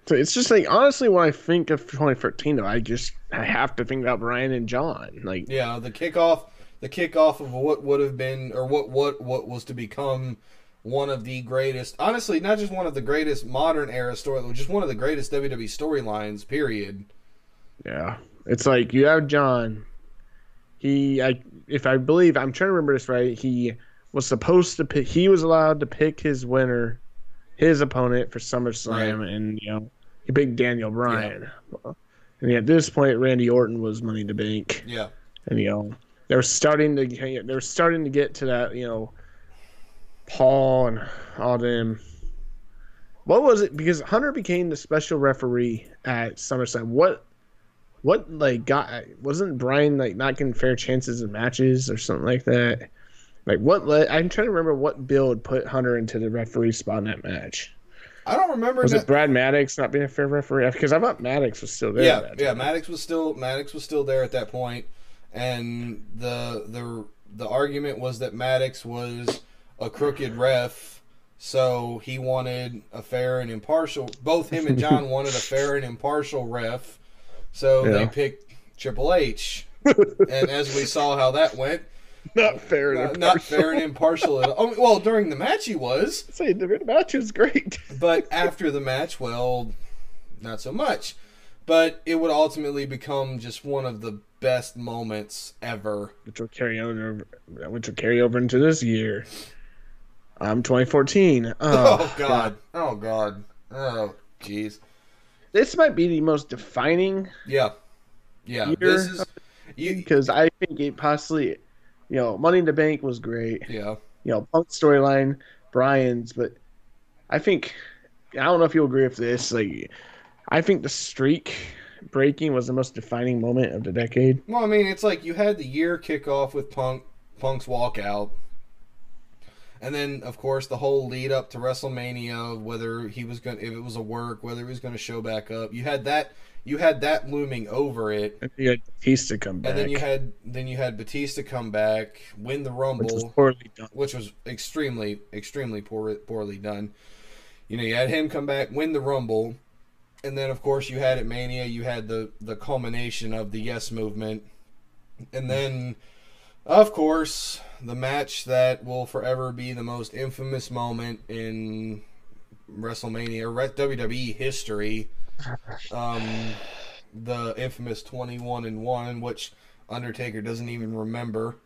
so it's just like honestly, when I think of 2013, though, I just I have to think about Brian and John. Like, Yeah, the kickoff, the kickoff of what would have been, or what what what was to become one of the greatest. Honestly, not just one of the greatest modern era story, just one of the greatest WWE storylines. Period. yeah, it's like you have John. He, I, if I believe, I'm trying to remember this right. He was supposed to pick. He was allowed to pick his winner, his opponent for SummerSlam, and you know he picked Daniel Bryan. And at this point, Randy Orton was Money to Bank. Yeah, and you know they're starting to they're starting to get to that you know Paul and all them. What was it? Because Hunter became the special referee at SummerSlam. What what like got wasn't Brian like not getting fair chances in matches or something like that? Like what led? I'm trying to remember what build put Hunter into the referee spot in that match. I don't remember. Was that- it Brad Maddox not being a fair referee? Because I thought Maddox was still there. yeah, that yeah. Maddox was still Maddox was still there at that point, and the the the argument was that Maddox was a crooked ref, so he wanted a fair and impartial. Both him and John wanted a fair and impartial ref, so they picked Triple H. and as we saw how that went, not fair. and not, not fair and impartial at all. Oh, well, during the match he was, Say the match was great. but after the match, well, not so much. But it would ultimately become just one of the best moments ever. which will carry over, which will carry over into this year. I'm um, 2014. Oh, Oh, God! Oh God! Oh jeez! This might be the most defining Yeah, yeah. This is because I think it possibly, you know, Money in the Bank was great. Yeah, You know, Punk storyline, Brian's, but I think I don't know if you'll agree with this. Like, I think the streak breaking was the most defining moment of the decade. Well, I mean, it's like you had the year kickoff with Punk, Punk's walkout, and then of course the whole lead up to WrestleMania, whether he was going, if it was a work, whether he was going to show back up. You had that, you had that looming over it, And you had Batista come back, and then you had then you had Batista come back, win the Rumble, which was poorly done. which was extremely extremely poor, poorly done. You know, you had him come back, win the Rumble, and then of course you had at Mania, you had the the culmination of the Yes movement, and then of course the match that will forever be the most infamous moment in WrestleMania or WWE history. Um, the infamous twenty-one and one, which Undertaker doesn't even remember.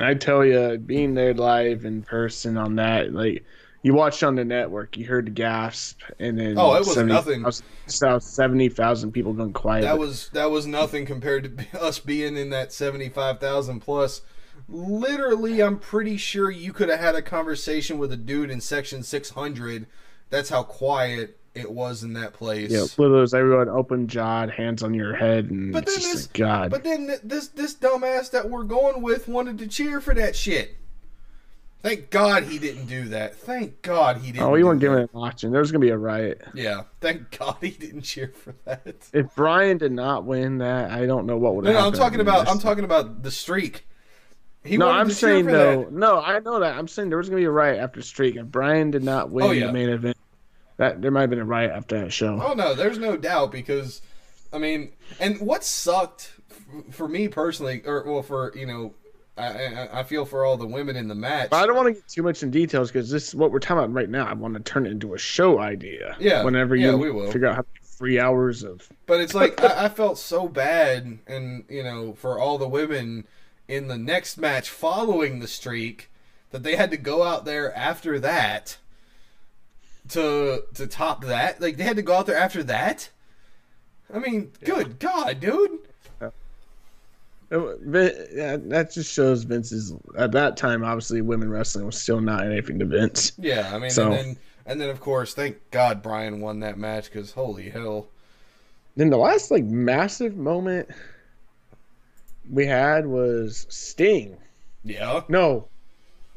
I tell you, being there live in person on that, like you watched on the network, you heard the gasp, and then Oh, it was nothing. Saw seventy thousand people going quiet. That was that was nothing compared to us being in that seventy five thousand plus. Literally, I'm pretty sure you could have had a conversation with a dude in section six hundred. That's how quiet it was in that place. yeah, those everyone open jawed, hands on your head, and But then just this- like, God. But then this this dumbass that we're going with wanted to cheer for that shit. Thank God he didn't do that. Thank God he didn't. oh, we weren't that. giving it watching. There was gonna be a riot. Yeah, thank God he didn't cheer for that. If Brian did not win that, I don't know what would No, have no, I'm talking about I'm talking about the streak. He no, I'm saying though. that. No, I know that. I'm saying there was gonna be a riot after streak. If Brian did not oh, win Oh, yeah. the main event, that there might have been a riot after that show. Oh no, there's no doubt because, I mean, and what sucked f- for me personally, or well, for you know, I I, I feel for all the women in the match. But I don't want to get too much in details because this is what we're talking about right now. I want to turn it into a show idea. Yeah, Whenever you yeah, we will. figure out how three hours of. But it's like I, I felt so bad, and you know, for all the women in the next match following the streak, that they had to go out there after that to to top that. Like they had to go out there after that. I mean, good God, dude. Uh, yeah, That just shows Vince's at that time. Obviously, women wrestling was still not anything to Vince. Yeah, I mean, So- and then and then of course, thank God Brian won that match because holy hell. Then the last like massive moment we had was Sting. Yeah, No,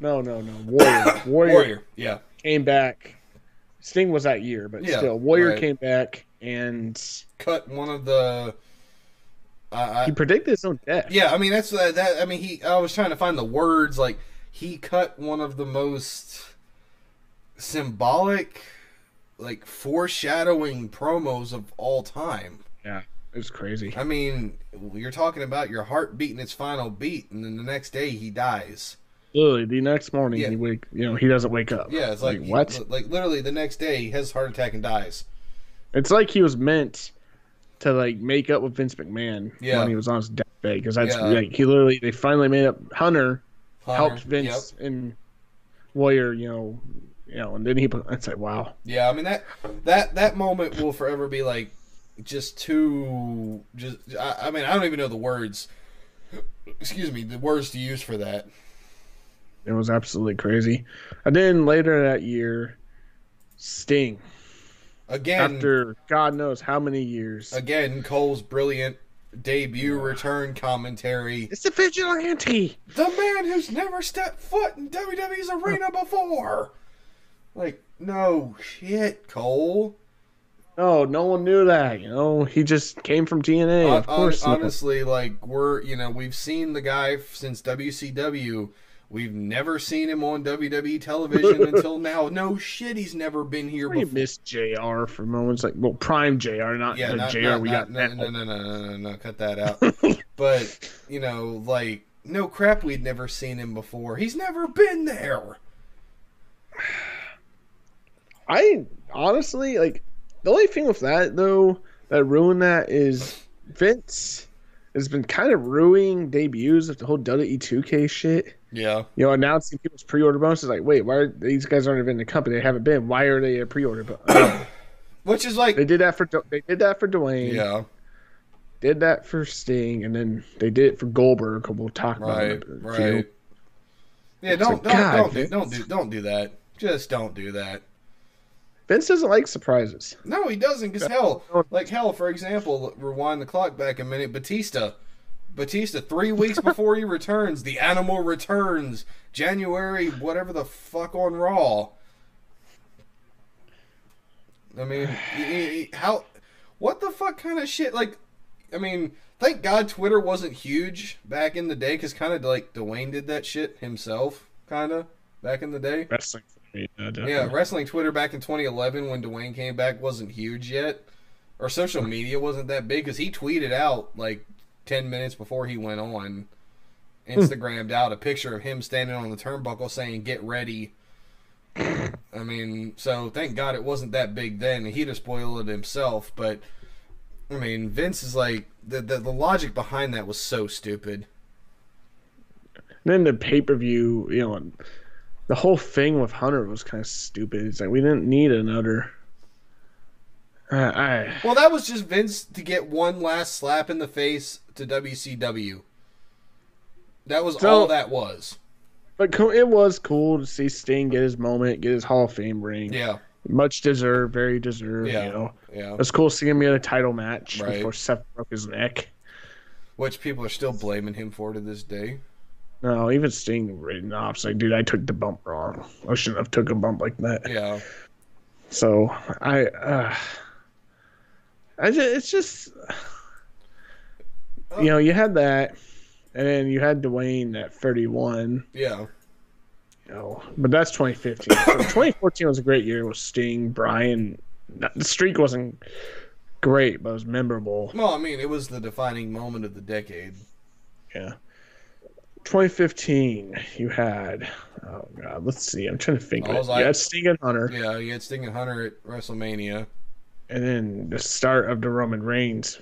no, no, no. Warrior. Warrior, Warrior. Yeah, came back. Sting was that year, but Yeah, still, Warrior right. came back and cut one of the. Uh, he predicted his own death. Yeah, I mean that's uh, that. I mean he. I was trying to find the words. Like he cut one of the most symbolic, like foreshadowing promos of all time. Yeah, it was crazy. I mean, you're talking about your heart beating its final beat, and then the next day he dies. Literally, the next morning Yeah. he wake. You know, he doesn't wake up. Yeah, it's like, he- what? like literally the next day he has a heart attack and dies. It's like he was meant to like make up with Vince McMahon Yeah. when he was on his deathbed because that's Yeah. like he literally they finally made up. Hunter, Hunter, helped Vince and Warrior, you know, you know, and then he. It's like wow. Yeah, I mean that that that moment will forever be like just too just. I, I mean, I don't even know the words. Excuse me, the words to use for that. It was absolutely crazy. And then later that year, Sting, Again, after God knows how many years, again, Cole's brilliant debut return commentary. it's the vigilante. The man who's never stepped foot in WWE's arena before. Like, no shit, Cole. No, no one knew that. You know, he just came from TNA. Hon- of course, hon- no. honestly, like we're you know we've seen the guy since WCW. We've never seen him on WWE television until now. No shit, he's never been here We before. missed Jr. for moments like well, prime Jr. Not Yeah, the not, Jr. not- we not- got no, no, no, no, no, no, no, cut that out. but you know, like no crap, we'd never seen him before. He's never been there. I honestly like the only thing with that though that ruined that is Vince has been kind of ruining debuts of the whole WWE 2K shit. Yeah, You know, announcing people's pre-order bonuses. Like, wait, why are these guys aren't even in the company? They haven't been. Why are they a pre-order? But uh, which is like they did that for they did that for Dwayne. yeah, Did that for Sting, and then they did it for Goldberg. We'll talk about right, it in right. Yeah, don't like, don't God, don't do, don't do don't do that. Just don't do that. Vince doesn't like surprises. No, he doesn't. Cause hell, like hell, for example, rewind the clock back a minute. Batista, Batista, three weeks before he returns, the animal returns, January, whatever the fuck on Raw. I mean, y- y- y- how, what the fuck kind of shit? Like, I mean, thank God Twitter wasn't huge back in the day, because kind of like Dwayne did that shit himself, kind of back in the day. Wrestling definitely. Yeah, wrestling Twitter back in 2011 when Dwayne came back wasn't huge yet, or social media wasn't that big because he tweeted out like 10 minutes before he went on, hmm. Instagrammed out a picture of him standing on the turnbuckle saying "Get ready." I mean, so thank God it wasn't that big then. He'd have spoiled it himself, but I mean, Vince is like the the, the logic behind that was so stupid. And then the pay per view, you know, the whole thing with Hunter was kind of stupid. It's like we didn't need another. Uh, I Well, that was just Vince to get one last slap in the face to WCW. That was So- all that was. but co- it was cool to see Sting get his moment, get his Hall of Fame ring. Yeah, Much deserved, very deserved. Yeah. You know, yeah. it was cool seeing him get a title match Right. before Seth broke his neck. Which people are still blaming him for to this day. No, even Sting written off. Like, dude, I took the bump wrong. I shouldn't have took a bump like that. Yeah, So I, uh, I just, it's just, you know, you had that, and then you had Dwayne at 31. yeah, You know, but that's 2015. So 2014 was a great year with Sting, Brian. The streak wasn't great, but it was memorable. Well, I mean, it was the defining moment of the decade. Yeah. 2015, you had, oh god, let's see. I'm trying to think. I Of was like- you had Sting and Hunter, Yeah, you had Sting and Hunter at WrestleMania. and then the start of the Roman Reigns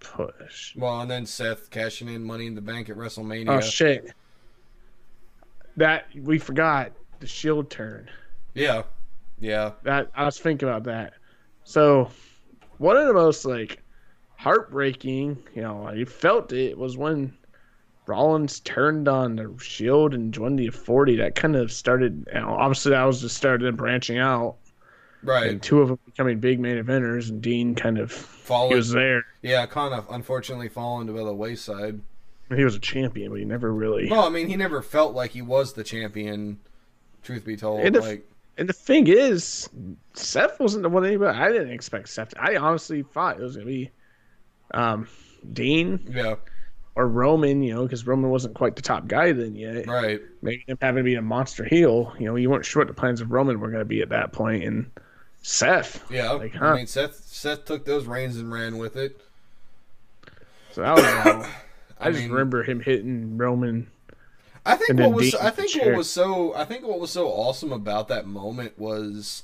push. Well, and then Seth cashing in Money in the Bank at WrestleMania. Oh shit! That we forgot the Shield turn. yeah, yeah, That I was thinking about that. So, one of the most like heartbreaking, you know, you felt it was when Rollins turned on the Shield and joined the Authority. That kind of started. You know, obviously, that was just started them branching out, right. and two of them becoming big main eventers, and Dean kind of Fallen. he was there. yeah, kind of unfortunately fallen to the wayside. He was a champion, but he never really. Well, I mean, he never felt like he was the champion. Truth be told, It def- like And the thing is, Seth wasn't the one anybody. I didn't expect Seth. I honestly thought it was gonna be um, Dean Yeah, or Roman. You know, because Roman wasn't quite the top guy then yet. right. Maybe him having to be a monster heel. You know, you weren't sure what the plans of Roman were gonna be at that point. And Seth. Yeah, Like, I mean Seth Seth took those reins and ran with it. So that was. I, I just mean- remember him hitting Roman. I think what was I think what was so I think what was so awesome about that moment was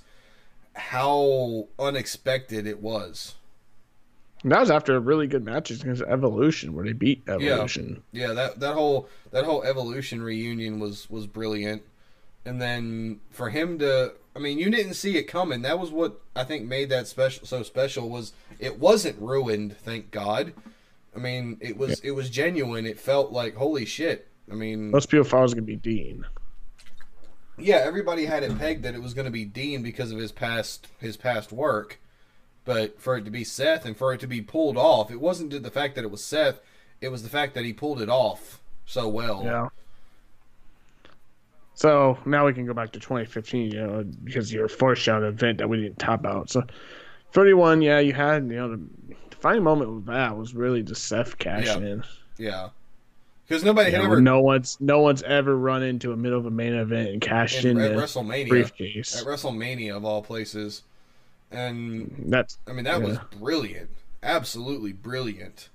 how unexpected it was. And that was after a really good match against Evolution, where they beat Evolution. Yeah, that that whole that whole evolution reunion was was brilliant. And then for him to I mean, you didn't see it coming. That was what I think made that special so special was it wasn't ruined, thank God. I mean, it was it was genuine. It felt like holy shit. I mean, Most people thought it was gonna be Dean. yeah, everybody had it pegged that it was going to be Dean because of his past his past work. But for it to be Seth and for it to be pulled off, it wasn't the fact that it was Seth, it was the fact that he pulled it off so well. Yeah. So now we can go back to 2015, you know, because your foreshadow event that we didn't top out. So 31, yeah, you had, you know, the defining moment with that was really just Seth cashing in. Yeah. Because nobody had ever no one's no one's ever run into a middle of a main event and cashed in, in at WrestleMania briefcase. at WrestleMania of all places. And That's I mean that was brilliant. Absolutely brilliant.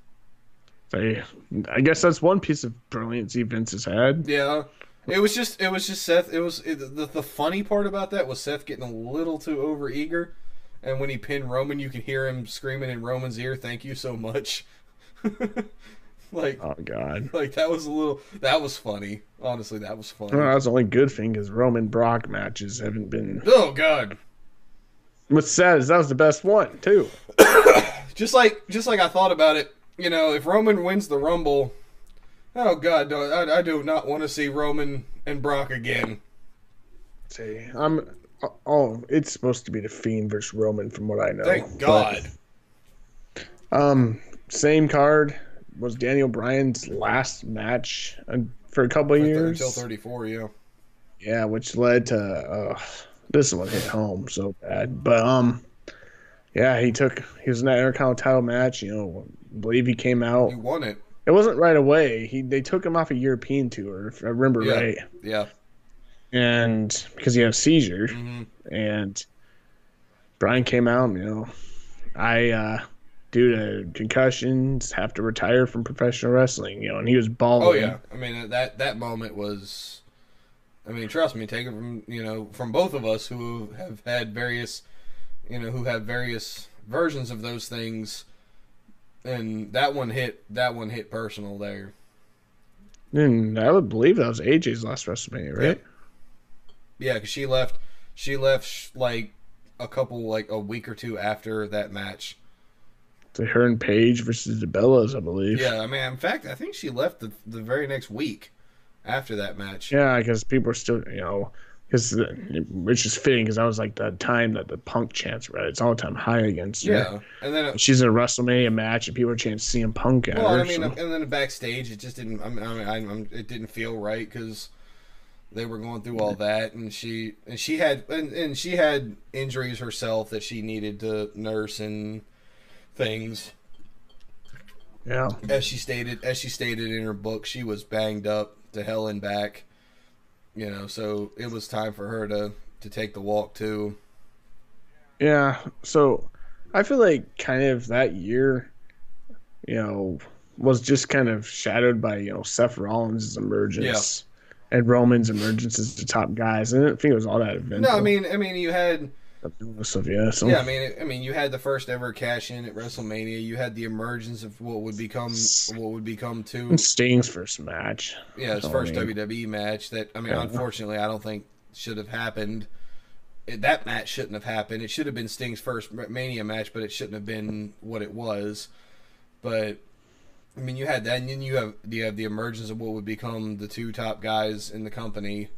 I, I guess that's one piece of brilliance Vince has had. Yeah. It was just it was just Seth it was it, the the funny part about that was Seth getting a little too over eager and when he pinned Roman you could hear him screaming in Roman's ear thank you so much. like Oh God. like that was a little that was funny. Honestly, that was funny. Well, that's the only good thing because Roman Brock matches haven't been. oh god. What's sad is that was the best one too. just like just like I thought about it, you know, if Roman wins the Rumble, oh god, I, I do not want to see Roman and Brock again. See, I'm. Oh, it's supposed to be the Fiend versus Roman, from what I know. Thank But, God. um, same card was Daniel Bryan's last match uh, for a couple of years. Until 34, yeah. Yeah, which led to uh, this one hit home so bad. But um, yeah, he took he was in that Intercontinental title match. You know, I believe he came out. He won it. It wasn't right away. He they took him off a European tour, if I remember Yeah. right, Yeah. and because he had a seizure. hmm and Brian came out. You know, I uh, due to concussions have to retire from professional wrestling. You know, and he was bawling. Oh yeah. I mean that that moment was. I mean, trust me. Take it from you know from both of us who have had various, you know, who have various versions of those things, and that one hit. That one hit personal there. And I would believe that was AJ's last WrestleMania, right? Yeah, because she left. She left like a couple, like a week or two after that match. To her and Paige versus the Bellas, I believe. Yeah, I mean, in fact, I think she left the the very next week after that match. Yeah, because people are still, you know, because which is fitting because that was like the time that the Punk chants were at its all time high against her. Yeah, and then it, She's in a WrestleMania match and people are chanting CM Punk at well, her. I mean, so- and then backstage, it just didn't. I mean, I mean, I'm, it didn't feel right because they were going through all that, and she and she had and, and she had injuries herself that she needed to nurse and things. yeah. as she stated as she stated in her book she was banged up to hell and back you know so it was time for her to to take the walk too Yeah, so I feel like kind of that year, you know, was just kind of shadowed by you know Seth Rollins' emergence and Roman's emergence as the top guys. I didn't think it was all that eventful. no i mean i mean you had yeah, so yeah i mean i mean you had the first ever cash in at wrestlemania you had the emergence of what would become what would become two Sting's first match. yeah his So, I first mean- wwe match that i mean Yeah. unfortunately i don't think should have happened It- that match shouldn't have happened it should have been sting's first mania match but it shouldn't have been what it was but I mean, you had that, and then you have you have the emergence of what would become the two top guys in the company.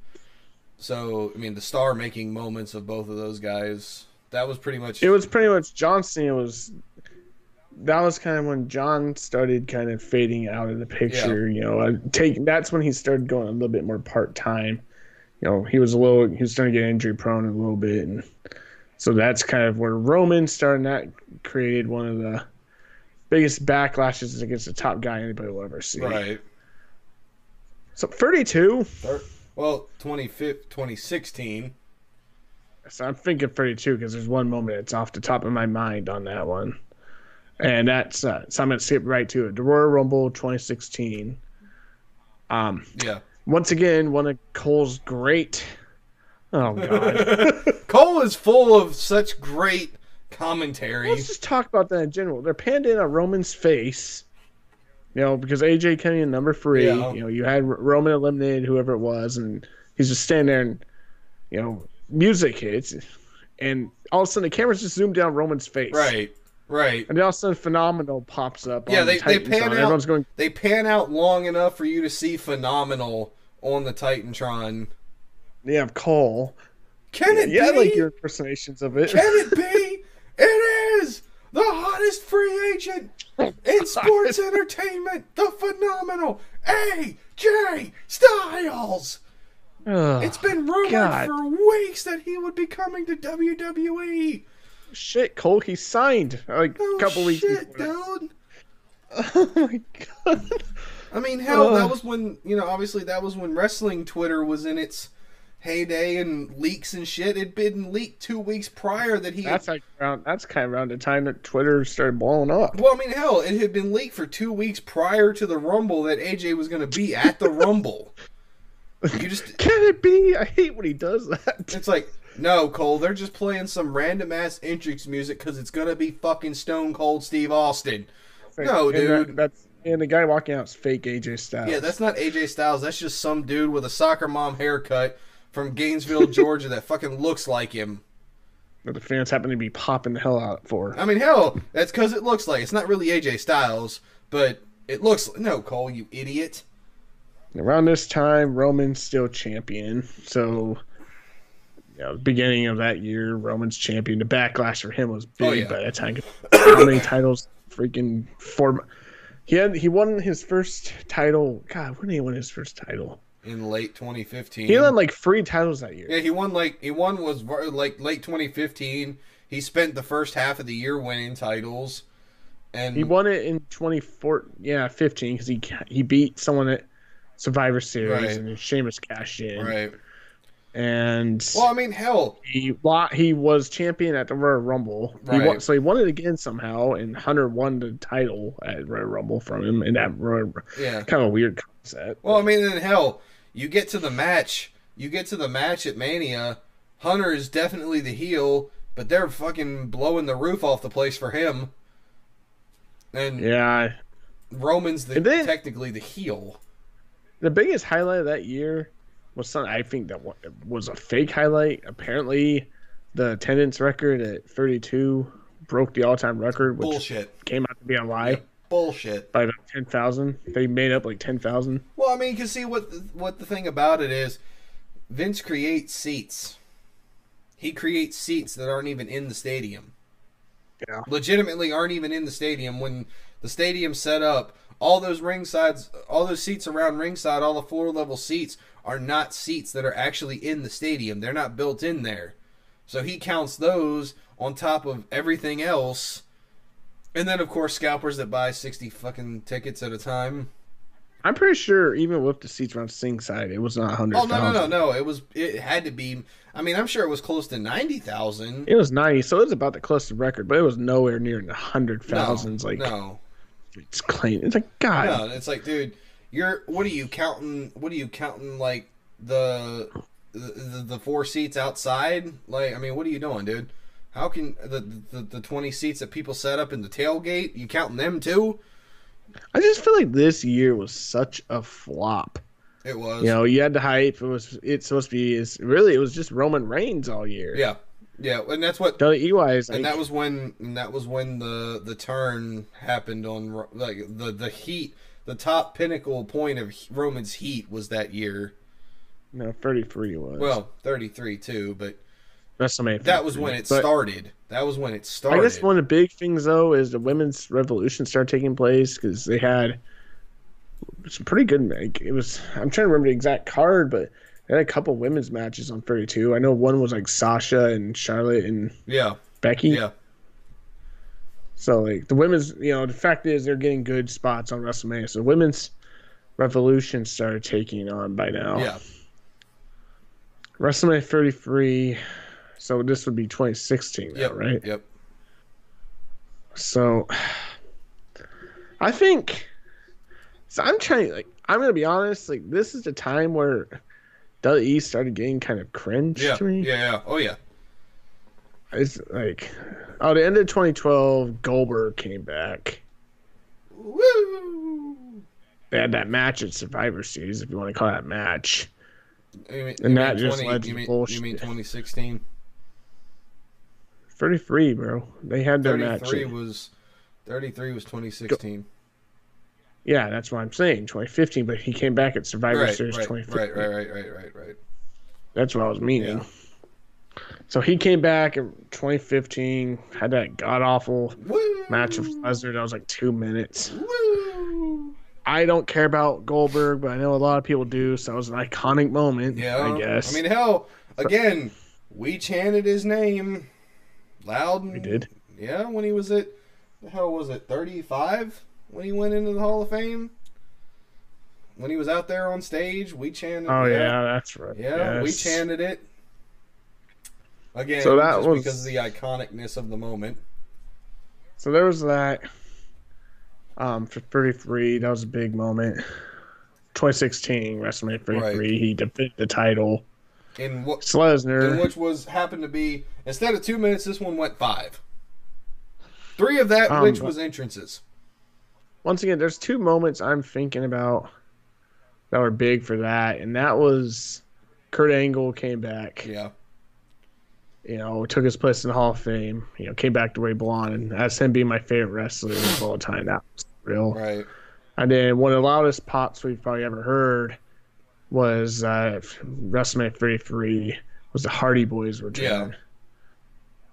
So, I mean, the star-making moments of both of those guys. That was pretty much. It was pretty much John Cena was. That was kind of when John started kind of fading out of the picture. You know, I take that's when he started going a little bit more part time. you know, he was a little, he was starting to get injury prone a little bit. And so that's kind of where Roman starting that created one of the biggest backlashes against the top guy anybody will ever see. Right. So 32. Thir- well, 25th, 2016. So I'm thinking 32 because there's one moment that's off the top of my mind on that one. And that's, uh, so I'm going to skip right to it. The Royal Rumble 2016. Um, Yeah. once again, one of Cole's great. Oh, God. Cole is full of such great commentary. Let's just talk about that in general. They're panned in on Roman's face, you know, because AJ came in number three. Yeah. You know, you had Roman eliminated whoever it was, and he's just standing there, and you know, music hits, and all of a sudden the camera's just zoomed down Roman's face, Right. Right. And then all of a sudden, phenomenal pops up. Yeah, on they- the they pan out- Everyone's going, They pan out long enough for you to see phenomenal on the Titantron. yeah, Cole. Can it yeah, be? I like your impersonations of it. Can it be? it is the hottest free agent in sports entertainment. The phenomenal AJ Styles. It's been rumored God. for weeks that he would be coming to WWE. shit, Cole. He signed like Oh, a couple weeks ago shit, dude. Oh my god. I mean, hell, that was when you know. Obviously, that was when wrestling Twitter was in its heyday and leaks and shit. It'd been leaked two weeks prior that he. That's like around. That's kind of around the time that Twitter started blowing up. well, I mean, hell, it had been leaked for two weeks prior to the Rumble that AJ was going to be at the Rumble. You just, Can it be? I hate when he does that. it's like, no, Cole, they're just playing some random ass entrance music because it's going to be fucking Stone Cold Steve Austin. No, And that- dude. that's and the guy walking out is fake AJ Styles. Yeah, that's not AJ Styles. That's just some dude with a soccer mom haircut from Gainesville, Georgia, that fucking looks like him. what the fans happen to be popping the hell out for. I mean, hell, that's because it looks like it's not really AJ Styles, but it looks. No, Cole, you idiot. Around this time, Roman's still champion. So, you know, beginning of that year, Roman's champion. The backlash for him was oh, big Oh, yeah. by that time. How many titles? Freaking four. He had he won his first title. God, when did he win his first title? In late 2015, He won like three titles that year. yeah, he won like he won was like late 2015. He spent the first half of the year winning titles, and He won it in 2014. yeah, 15 because he he beat someone at Survivor Series Right. and then Sheamus cashed in. right. And Well, I mean, hell, he he was champion at the Royal Rumble. He Right. won, so he won it again somehow, and Hunter won the title at Royal Rumble from him. And that Royal, yeah. kind of a weird concept. Well, I mean, then hell, you get to the match. You get to the match at Mania. Hunter is definitely the heel, but they're fucking blowing the roof off the place for him. And yeah, Roman's the, then- technically the heel. the biggest highlight of that year was something I think that was a fake highlight. Apparently, the attendance record at 32 broke the all-time record, which Bullshit. came out to be a lie. Bullshit. by about ten thousand. They made up like ten thousand. Well, I mean, you can see what the, what the thing about it is. Vince creates seats. He creates seats that aren't even in the stadium. Yeah. Legitimately aren't even in the stadium when the stadium's set up. All those ringsides, all those seats around ringside, all the floor level seats are not seats that are actually in the stadium. They're not built in there. So he counts those on top of everything else. And then of course scalpers that buy 60 fucking tickets at a time. I'm pretty sure even with the seats around ringside, it was not hundred Oh no no no no! It was it had to be. I mean, I'm sure it was close to ninety thousand. It was ninety, so it was about the closest record, but it was nowhere near the hundred thousands. like no, it's clean. It's like God. no. It's like, dude, you're what are you counting? What are you counting? Like the the, the, four seats outside? Like, I mean, what are you doing, dude? How can the, the the twenty seats that people set up in the tailgate? You counting them too? I just feel like this year was such a flop. It was. You know, you had the hype. It was it's supposed to be. Is really it was just Roman Reigns all year. Yeah, yeah, and that's what wise, and like, that was when and that was when the the turn happened on like the the heat the top pinnacle point of Roman's heat was that year. no thirty three was. Well, 33 too, but WrestleMania. that was when it But started. That was when it started. I guess one of the big things though is the women's revolution started taking place because they had some pretty good. Like, it was I'm trying to remember the exact card, but They had a couple women's matches on 32. I know one was like Sasha and Charlotte and Yeah, Becky. yeah, So like the women's, you know, the fact is they're getting good spots on WrestleMania. So women's revolution started taking on by now. yeah. WrestleMania 33. So this would be 2016 now, right? Yep. So I think so I'm trying like I'm gonna be honest, like this is the time where the WWE started getting kind of cringe Yeah, to me. yeah, yeah. Oh yeah. It's like oh the end of 2012 Goldberg came back. Woo! They had that match at Survivor Series, if you want to call that match. You mean, And that mean just 20, led to you mean, bullshit. You mean 2016? 33, bro. They had their match. 33 in- was 33 was 2016. Yeah, that's what I'm saying. 2015, but he came back at Survivor Right, Series right, 2015. right, right, right, right, right, right. That's what I was meaning. Yeah. So he came back in 2015, had that god awful match with Lesnar that was like two minutes. Woo! I don't care about Goldberg, but I know a lot of people do, so it was an iconic moment, Yeah, I guess. I mean, hell, again, we chanted his name loud. And, we did. Yeah, when he was at the hell was it 35 when he went into the Hall of Fame. When he was out there on stage, we chanted. Oh, yeah, that's right. Yeah, we chanted it. Again, So that was- because of the iconicness of the moment. So there was that. Um, for 33, that was a big moment. 2016, WrestleMania 33, he defended the title. In what Lesnar. in which was happened to be instead of two minutes, this one went five. Three of that Um, which was entrances. once again, there's two moments I'm thinking about that were big for that, and that was Kurt Angle came back. Yeah. You know, took his place in the Hall of Fame. You know, came back to where he belonged, and as him being my favorite wrestler of all time, that was real. Right. And then one of the loudest pops we've probably ever heard was uh, WrestleMania 33 was the Hardy Boys return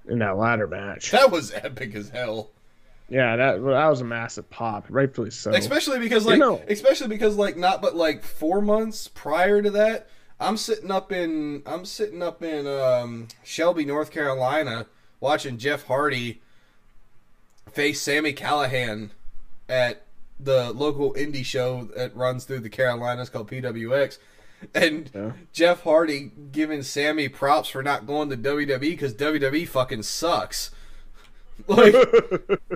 in that ladder match. That was epic as hell. yeah, that that was a massive pop, rightfully so. Especially because like You know- especially because like not but like four months prior to that, I'm sitting up in I'm sitting up in um, Shelby, North Carolina, watching Jeff Hardy face Sami Callihan at the local indie show that runs through the Carolinas called PWX. And Yeah. Jeff Hardy giving Sami props for not going to WWE because WWE fucking sucks. Like,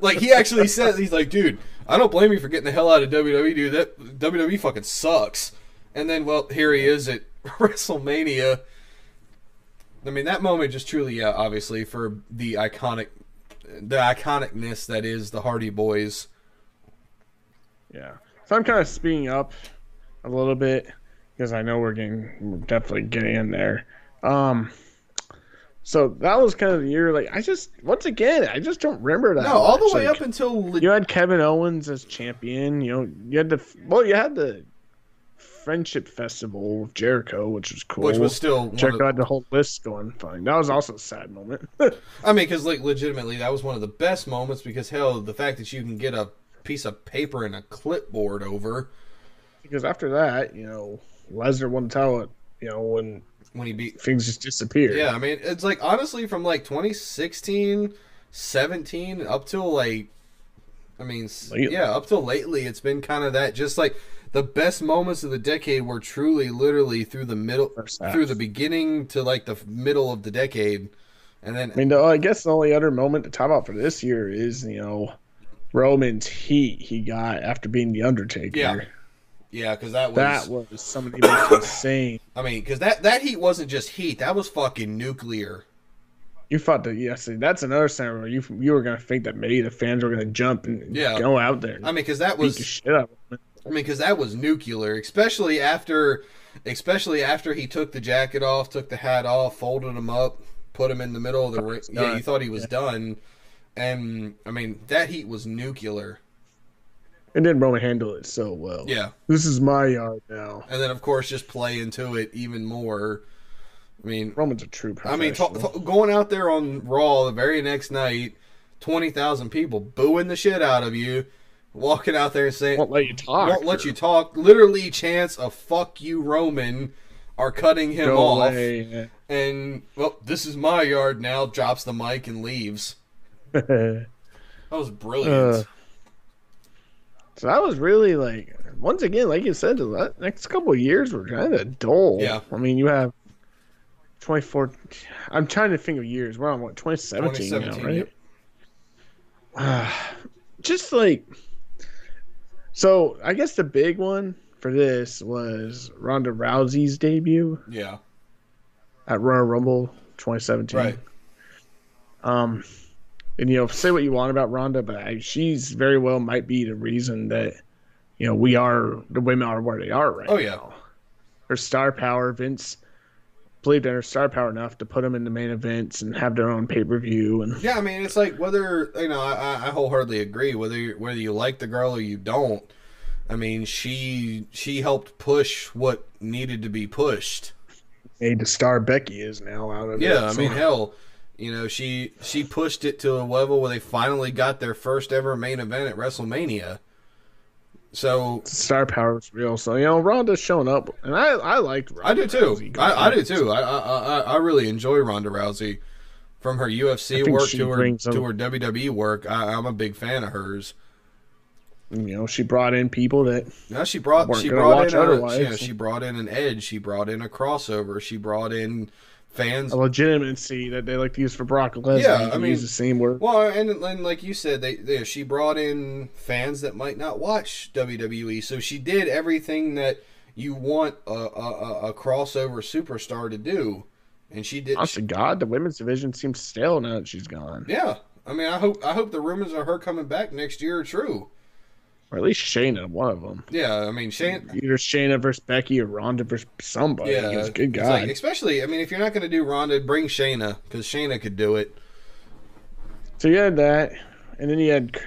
like he actually said, he's like, dude, I don't blame you for getting the hell out of WWE, dude. That WWE fucking sucks. And then, well, here he is at WrestleMania. I mean, that moment just truly, yeah, obviously for the iconic, the iconicness that is the Hardy Boys. Yeah. So I'm kind of speeding up a little bit because I know we're getting we're definitely getting in there. Um so that was kind of the year like I just once again I just don't remember that. No, all the way Like, up until you had Kevin Owens as champion, you know, you had the well you had the friendship festival with Jericho, which was cool. which was still of Jericho the, had the whole list going fine. That was also a sad moment. I mean, because like legitimately, that was one of the best moments. Because hell, the fact that you can get a piece of paper and a clipboard over because after that, you know, Lesnar won the title, you know, when when he beat things just disappeared. Yeah, I mean, it's like honestly from like 2016, 17 up till like I mean, Lately. yeah, up till lately it's been kind of that just like the best moments of the decade were truly literally through the middle through the beginning to like the middle of the decade. And then I mean, the, I guess the only other moment to talk about for this year is, you know, Roman's heat he got after being the Undertaker. Yeah. yeah, cuz that was That was some of insane. I mean, cuz that that heat wasn't just heat, that was fucking nuclear. You thought that, yeah, see, that's another where you you were gonna think that maybe the fans were gonna jump and Yeah. go out there I mean, cuz that was shit out. I mean, because that was nuclear, especially after, especially after he took the jacket off, took the hat off, folded him up, put him in the middle of the ring. Yeah, you thought he was done, and I mean that heat was nuclear. And then Roman handled it so well. Yeah, This is my yard now. and then of course just play into it even more. I mean, Roman's a true I mean, t- t- going out there on Raw the very next night, twenty thousand people booing the shit out of you, walking out there and saying, won't let you talk. won't let you talk. Literally chance of "fuck you, Roman" are cutting him Go off. away. And well, this is my yard now. Drops the mic and leaves. That was brilliant. Uh, so that was really like once again, like you said, the next couple of years were kind of dull. Yeah. I mean, you have twenty four. I'm trying to think of years. We're on what twenty seventeen now, right? yep. Just like so, I guess the big one for this was Ronda Rousey's debut yeah, at Royal Rumble 2017. right. Um, and you know, say what you want about Ronda, but I, she's very well might be the reason that you know we are the women are where they are right Oh, yeah. now. Her star power, Vince believed in her star power enough to put them in the main events and have their own pay per view. And Yeah, I mean, it's like whether you know, I, I wholeheartedly agree. Whether you, whether you like the girl or you don't, I mean, she she helped push what needed to be pushed. made the star Becky is now out of it. Yeah, I so- mean, hell, you know, she she pushed it to a level where they finally got their first ever main event at WrestleMania. So star power is real. So you know, Ronda's showing up, and I I liked. Ronda I do too. I, I do too. I, I I I really enjoy Ronda Rousey. From her UFC work to her to her WWE work, I, I'm a big fan of hers. You know, she brought in people that yeah, she brought she brought in a, yeah, she brought in an edge. She brought in a crossover. She brought in fans. a legitimacy that they like to use for Brock Lesnar. Yeah, I mean- use the same word. Well, and, and like you said, they, they she brought in fans that might not watch WWE. So she did everything that you want a, a, a- crossover superstar to do, and she did. Honest to God, the women's division seems stale now that she's gone. yeah, I mean, I hope I hope the rumors of her coming back next year are true. Or at least Shayna, one of them. Yeah, I mean, Shane. Either Shayna versus Becky or Ronda versus somebody. Yeah, Yeah, good guy. Like, especially, I mean, if you're not going to do Ronda, bring Shayna because Shayna could do it. so you had that, and then you had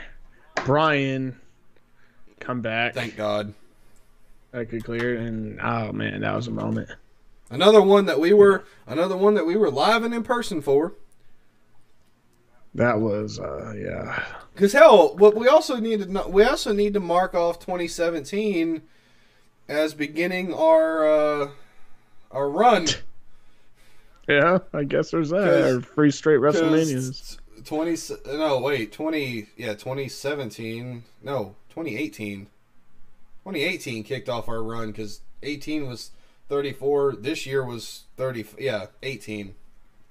Brian come back. Thank God. That could clear, and oh man, that was a moment. Another one that we were another one that we were live and in person for. That was, uh, yeah. Because hell, what we also need to know, we also need to mark off 2017 as beginning our uh, our run. Yeah, I guess there's that. Or free straight WrestleManias. 20 no wait 20 yeah 2017 no 2018 2018 kicked off our run because 18 was 34 this year was 30 yeah 18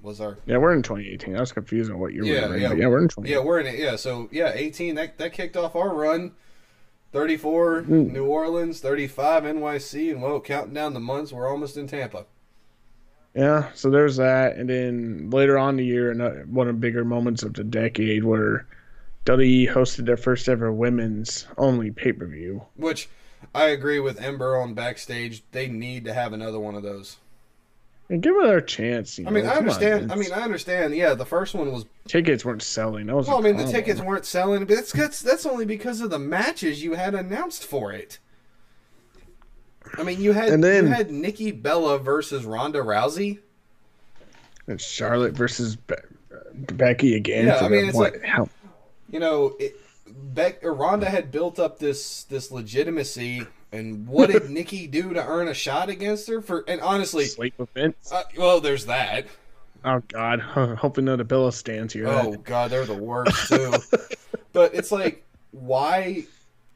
was our Yeah, we're in 2018. I was confused on what year yeah, we were in, yeah. yeah we're in 2018. Yeah, we're in it. Yeah, so yeah, 18 that that kicked off our run. 34 Mm. New Orleans, 35 NYC, and well, counting down the months, we're almost in Tampa. Yeah, so there's that, and then later on in the year, ano- one of the bigger moments of the decade, where WWE hosted their first ever women's only pay per view. Which I agree with Ember on backstage. They need to have another one of those. And give her a chance. You I mean, know, I come on, understand. I mean, I understand. Yeah, the first one was. tickets weren't selling. That was Well, I mean, the tickets weren't selling, but that's that's that's only because of the matches you had announced for it. I mean, you had And then- you had Nikki Bella versus Ronda Rousey. It's Charlotte versus Be- Becky again. Yeah, for I mean, it's what, like- how, you know, it, Beck or Ronda had built up this this legitimacy, and what did Nikki do to earn a shot against her? For and honestly, sleep with Vince. uh, well, there's that. Oh God, hoping none of Bella stands here. Oh God, they're the worst too. but it's like, why,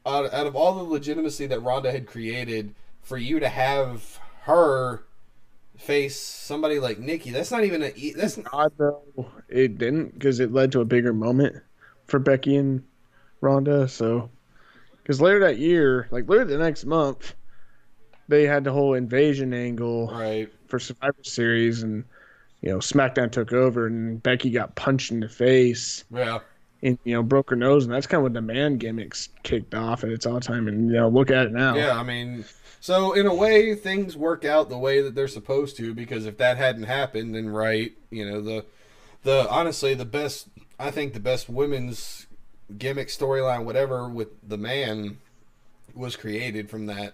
out, out of all the legitimacy that Ronda had created, for you to have her face somebody like Nikki, that's not even a. That's odd though it didn't because it led to a bigger moment for Becky and Ronda. So because later that year, like later the next month, they had the whole invasion angle right. for Survivor Series, and you know SmackDown took over, and Becky got punched in the face. Yeah. And you know broke her nose, and that's kind of when the man gimmicks kicked off at its all time. And you know look at it now. Yeah, I mean, so in a way, things work out the way that they're supposed to because if that hadn't happened, then right, you know, the the honestly the best, I think the best women's gimmick storyline, whatever, with the man was created from that.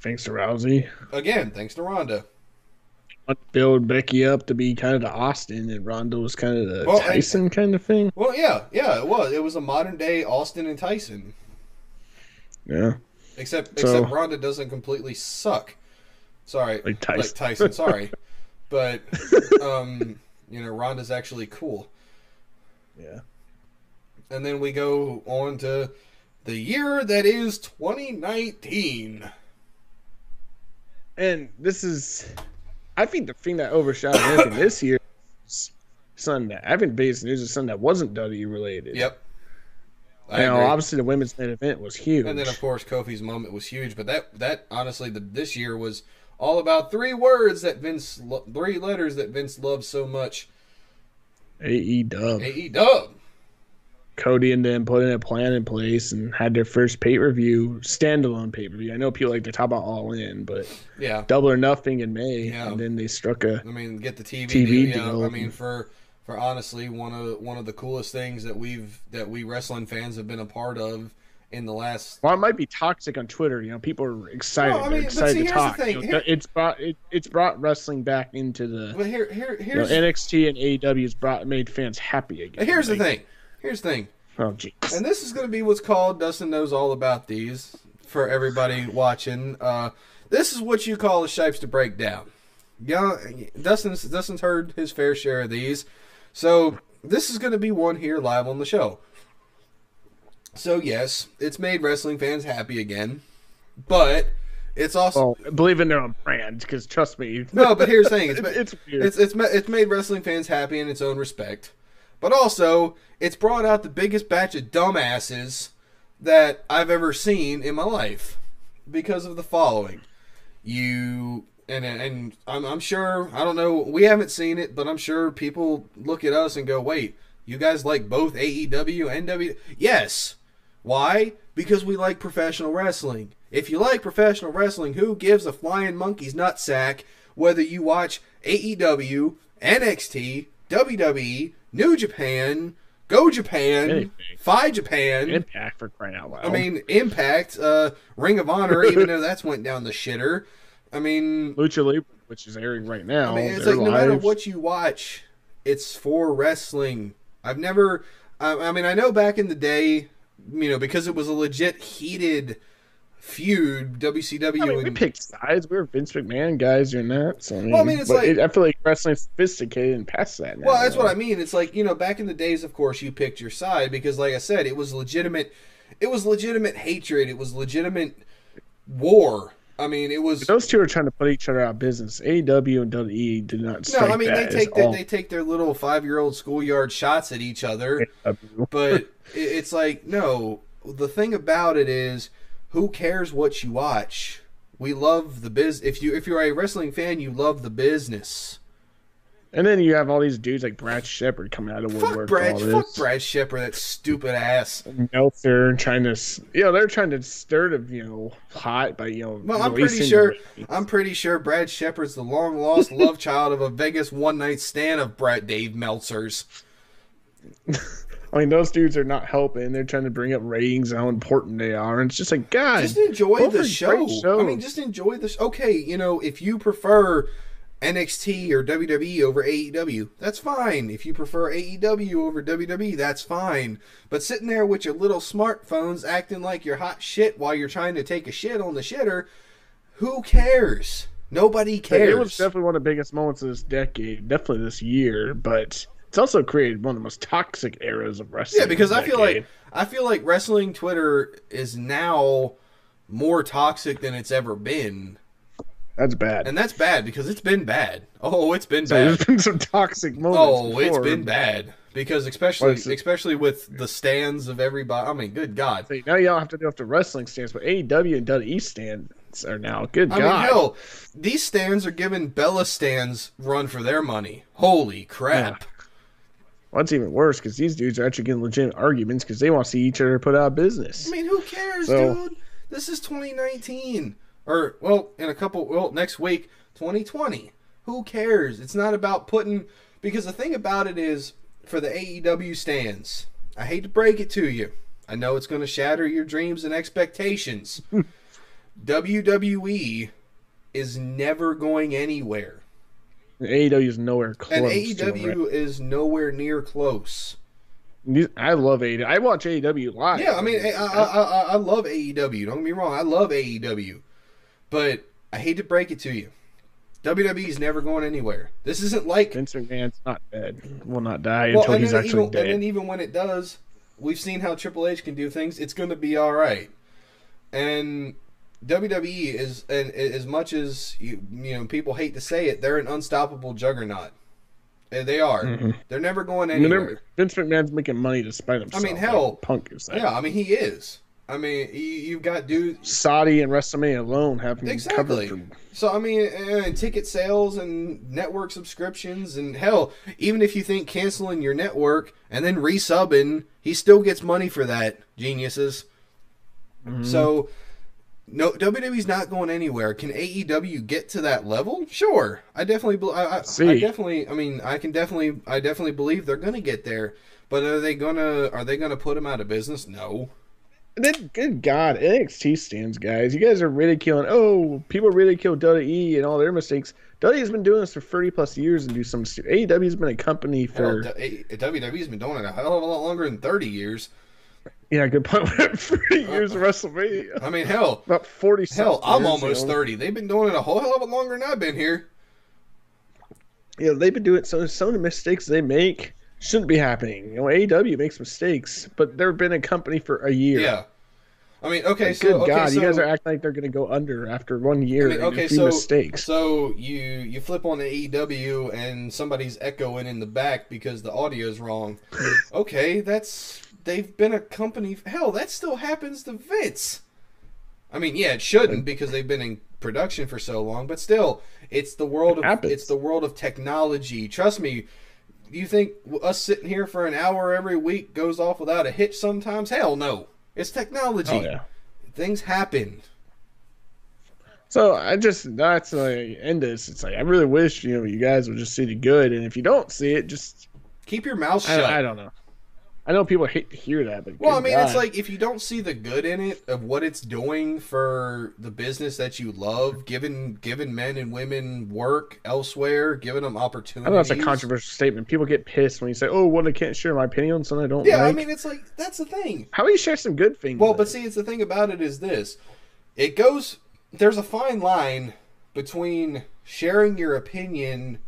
Thanks to Rousey. Again, thanks to Ronda. Build Becky up to be kind of the Austin, and Ronda was kind of the Well, and- Tyson kind of thing. Well, yeah, yeah, it was. It was a modern day Austin and Tyson, Yeah. except So- except Ronda doesn't completely suck. Sorry, Like Tyson. Like Tyson. Sorry, but um, you know, Ronda's actually cool. Yeah. And then we go on to the year that is 2019. And this is, I think the thing that overshadowed anything this year is that I think the biggest news is something that wasn't WWE related. Yep. I You know, obviously the women's main event was huge. And then of course Kofi's moment was huge, but that that honestly the, this year was all about three words that Vince three letters that Vince loves so much. AE Dub, AE Dub. Cody and them putting a plan in place and had their first pay per view, standalone pay per view. I know people like to talk about All In, but Yeah. Double or Nothing in May, Yeah. and then they struck a I mean, get the TV, TV deal. Yeah, deal. I mean, for for honestly one of one of the coolest things that we've that we wrestling fans have been a part of in the last. Well, it might be toxic on Twitter. You know, people are excited. No, I mean, excited see, to talk. You know, Here- it's brought it, it's brought wrestling back into the But here, here, you know, here's NXT and AEW has brought made fans happy again. here's the thing. Here's the thing. Oh, jeez. And this is going to be what's called Dustin knows all about these for everybody watching. Uh, this is what you call the shapes to break down. Yeah, Dustin's Dustin's heard his fair share of these, so this is going to be one here live on the show. So yes, it's made wrestling fans happy again, but it's also Well, believe in their own brand, because trust me. no. But here's the thing: it's, it's, it's it's it's it's made wrestling fans happy in its own respect, but also it's brought out the biggest batch of dumbasses that I've ever seen in my life because of the following. You and and I'm I'm sure I don't know we haven't seen it, but I'm sure people look at us and go, "Wait, you guys like both AEW and W?" Yes. Why? Because we like professional wrestling. If you like professional wrestling, who gives a flying monkey's nutsack whether you watch AEW, NXT, WWE, New Japan, Go Japan, Anything. Fi Japan? Impact for crying out loud. I mean, Impact, uh, Ring of Honor, even though that's went down the shitter. I mean, Lucha Libre, which is airing right now. I mean, it's like no matter what you watch, it's for wrestling. I've never. I, I mean, I know back in the day, you know, because it was a legit heated feud, WCW. I mean, we and, picked sides. We were Vince McMahon guys. You're not. So I mean, Well, I mean, it's but like- it, I feel like wrestling's sophisticated and past that now. well, that's what I mean. It's like you know, back in the days, of course, you picked your side because, like I said, it was legitimate. It was legitimate hatred. It was legitimate war. I mean, it was. Those two are trying to put each other out of business. AEW and WWE did not No, I mean they take as their, all they take their little five year old schoolyard shots at each other. But it's like no the thing about it is who cares what you watch? We love the biz if you if you're a wrestling fan you love the business. And then you have all these dudes like Brad Shepard coming out of fuck woodwork. brad fuck brad shepard that stupid ass. Meltzer trying to, you know, they're trying to stir the, you know, hot by, you know, well i'm pretty sure i'm pretty sure brad shepard's the long lost love child of a vegas one night stand of brad dave meltzer's I mean, those dudes are not helping. They're trying to bring up ratings and how important they are. And it's just like, God, just enjoy the are show. I mean, just enjoy this. Okay, you know, if you prefer NXT or WWE over AEW, that's fine. If you prefer AEW over WWE, that's fine. But sitting there with your little smartphones acting like you're hot shit while you're trying to take a shit on the shitter, who cares? Nobody cares. It was definitely one of the biggest moments of this decade, definitely this year, but it's also created one of the most toxic eras of wrestling. yeah, because I feel decade. like I feel like wrestling Twitter is now more toxic than it's ever been. that's bad. And that's bad because it's been bad. Oh, it's been So bad. there's been some toxic moments. Oh, it's been bad because especially especially with the stands of everybody. I mean, good God. See, now you don't have to do after wrestling stands, but AEW and WWE stands are now. Good I God. mean, hell, these stands are giving Bella stands run for their money. Holy crap! What's even worse because these dudes are actually getting legitimate arguments because they want to see each other put out of business. I mean, who cares, So- dude? This is 2019, or well, in a couple, well, next week, 2020. Who cares? It's not about putting because the thing about it is for the AEW stands. I hate to break it to you. I know it's going to shatter your dreams and expectations. WWE is never going anywhere. AEW is nowhere close. And AEW is nowhere near close. I love AEW. I watch AEW live. Yeah, I mean, I, I, I, I love AEW. Don't get me wrong, I love AEW, but I hate to break it to you. WWE is never going anywhere. This isn't like Vince McMahon's not dead. Will not die well, until he's actually even, dead. And then even when it does, we've seen how Triple H can do things. It's going to be all right. And WWE is, and as much as you you know people hate to say it, they're an unstoppable juggernaut. They are. Mhm. They're never going I mean, anywhere. Vince McMahon's making money despite himself. I mean, hell, like Punk is that. Yeah, I mean he is. I mean you, you've got dudes. Saudi and WrestleMania alone have Exactly. So I mean, and ticket sales and network subscriptions and hell, even if you think canceling your network and then resubbing, he still gets money for that. Geniuses. Mm-hmm. So no, WWE's not going anywhere. Can AEW get to that level? Sure, I definitely, I, I, I definitely, I mean, I can definitely, I definitely believe they're going to get there. But are they gonna, are they gonna put them out of business? No. Then, good God, NXT stands, guys. You guys are ridiculing. Oh, people ridicule WWE and all their mistakes. WWE's been doing this for 30 plus years and do some. AEW's been a company for. A- WWE's been doing it a hell of a lot longer than thirty years. Yeah, good point. 30 uh, years of WrestleMania. I mean, hell, About 40 Hell, I'm almost know. 30. They've been doing it a whole hell of a lot longer than I've been here. Yeah, they've been doing so. Some of the mistakes they make shouldn't be happening. You know, AEW makes mistakes, but they've been a company for a year. Yeah. I mean, okay, Like, so good okay, God, so, you guys are acting like they're going to go under after one year I mean, and okay, a few so mistakes. so you you flip on the AEW and somebody's echoing in the back because the audio's wrong. okay, that's they've been a company. Hell, that still happens to Vince. I mean, yeah, it shouldn't because they've been in production for so long, but still, it's the world of Happens. it's the world of technology. Trust me. You think us sitting here for an hour every week goes off without a hitch sometimes? Hell no. It's technology. Oh yeah. Things happen. So I just that's like end this. It's like I really wish you know you guys would just see the good, and if you don't see it, just Keep your mouth shut. I, I don't know. I know people hate to hear that, but Well, I mean, it's like if you don't see the good in it of what it's doing for the business that you love, giving giving men and women work elsewhere, giving them opportunities. I know that's a controversial statement. People get pissed when you say, "Oh, well, I can't share my opinion on something I don't like. Yeah, like." I mean, it's like that's the thing. how do you share some good things? Well, but see, it's the thing about it is this: it goes. There's a fine line between sharing your opinion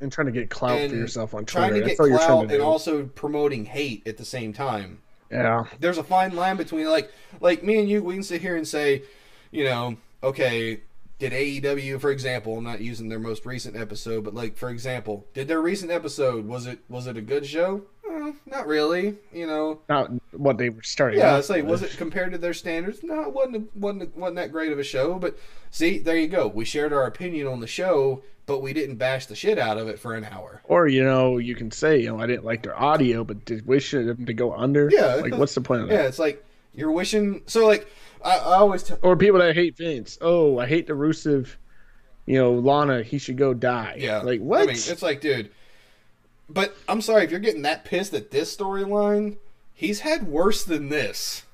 and trying to get clout for yourself on Twitter. trying to get you're trying clout to and also promoting hate at the same time. yeah, there's a fine line between like like me and you we can sit here and say you know okay did AEW for example I'm not using their most recent episode but like for example did their recent episode was it was it a good show Eh, not really you know not what they were starting. yeah it's like was it compared to their standards no it wasn't wasn't wasn't that great of a show but see there you go we shared our opinion on the show but we didn't bash the shit out of it for an hour Or you know, you can say, you know, I didn't like their audio, but did wish them to go under. Yeah. like what's the point of that? yeah it's like you're wishing so like I, I always tell Or people that hate Vince. Oh, I hate the Rusev. You know, Lana, he should go die. Yeah. like what? I mean, it's like, dude. But I'm sorry if you're getting that pissed at this storyline. He's had worse than this.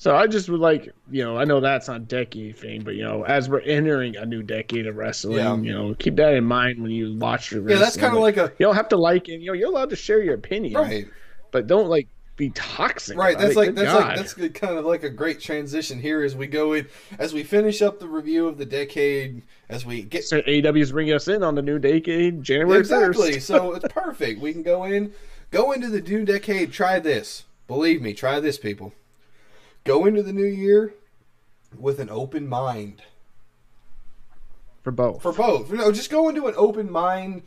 So I just would like, you know, I know that's not decade thing, but you know, as we're entering a new decade of wrestling, Yeah. you know, keep that in mind when you watch your Yeah, that's kind of like a you don't have to like it. You know, you're allowed to share your opinion, right, But don't like be toxic. right. That's it. like Good that's God. like that's kind of like a great transition here as we go in as we finish up the review of the decade as we get So AEW's bringing us in on the new decade, January exactly. 1st. so it's perfect. We can go in, go into the new decade. Try this. Believe me. Try this, people. Go into the new year with an open mind. for both. for both. No, just go into an open mind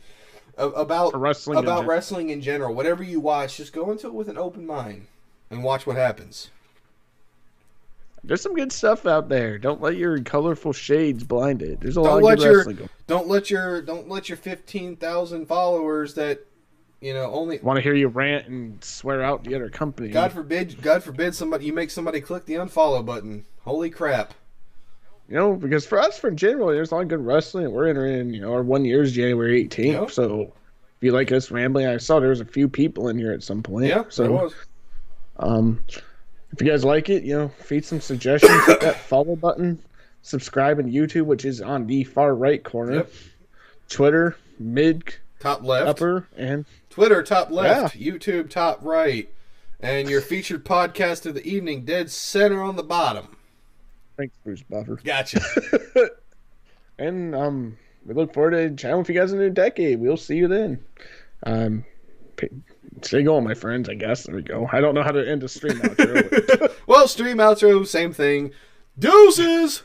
about For wrestling in about gen- wrestling in general. Whatever you watch, just go into it with an open mind and watch what happens. There's some good stuff out there. Don't let your colorful shades blind it. There's a lot Don't of let good your wrestling. don't let your don't let your fifteen thousand followers that you know only Want to hear you rant and swear out the other company? God forbid God forbid somebody you make somebody click the unfollow button. Holy crap! You know, because for us, for general, there's a lot of good wrestling. We're entering, you know, our one year is January 18th. Yep. So if you like us rambling, I saw there was a few people in here at some point. Yeah, So so was. Um, if you guys like it, you know, feed some suggestions. hit that follow button. Subscribe on YouTube, which is on the far right corner. Yep. Twitter, mid, top left, upper, and Twitter top left, YouTube top right, and your featured podcast of the evening dead center on the bottom. Thanks, Bruce Buffer. Gotcha. And um, we look forward to chatting with you guys in a new decade. We'll see you then. Um, stay going, my friends. I guess there we go. I don't know how to end a stream outro. well, stream outro, same thing. Deuces.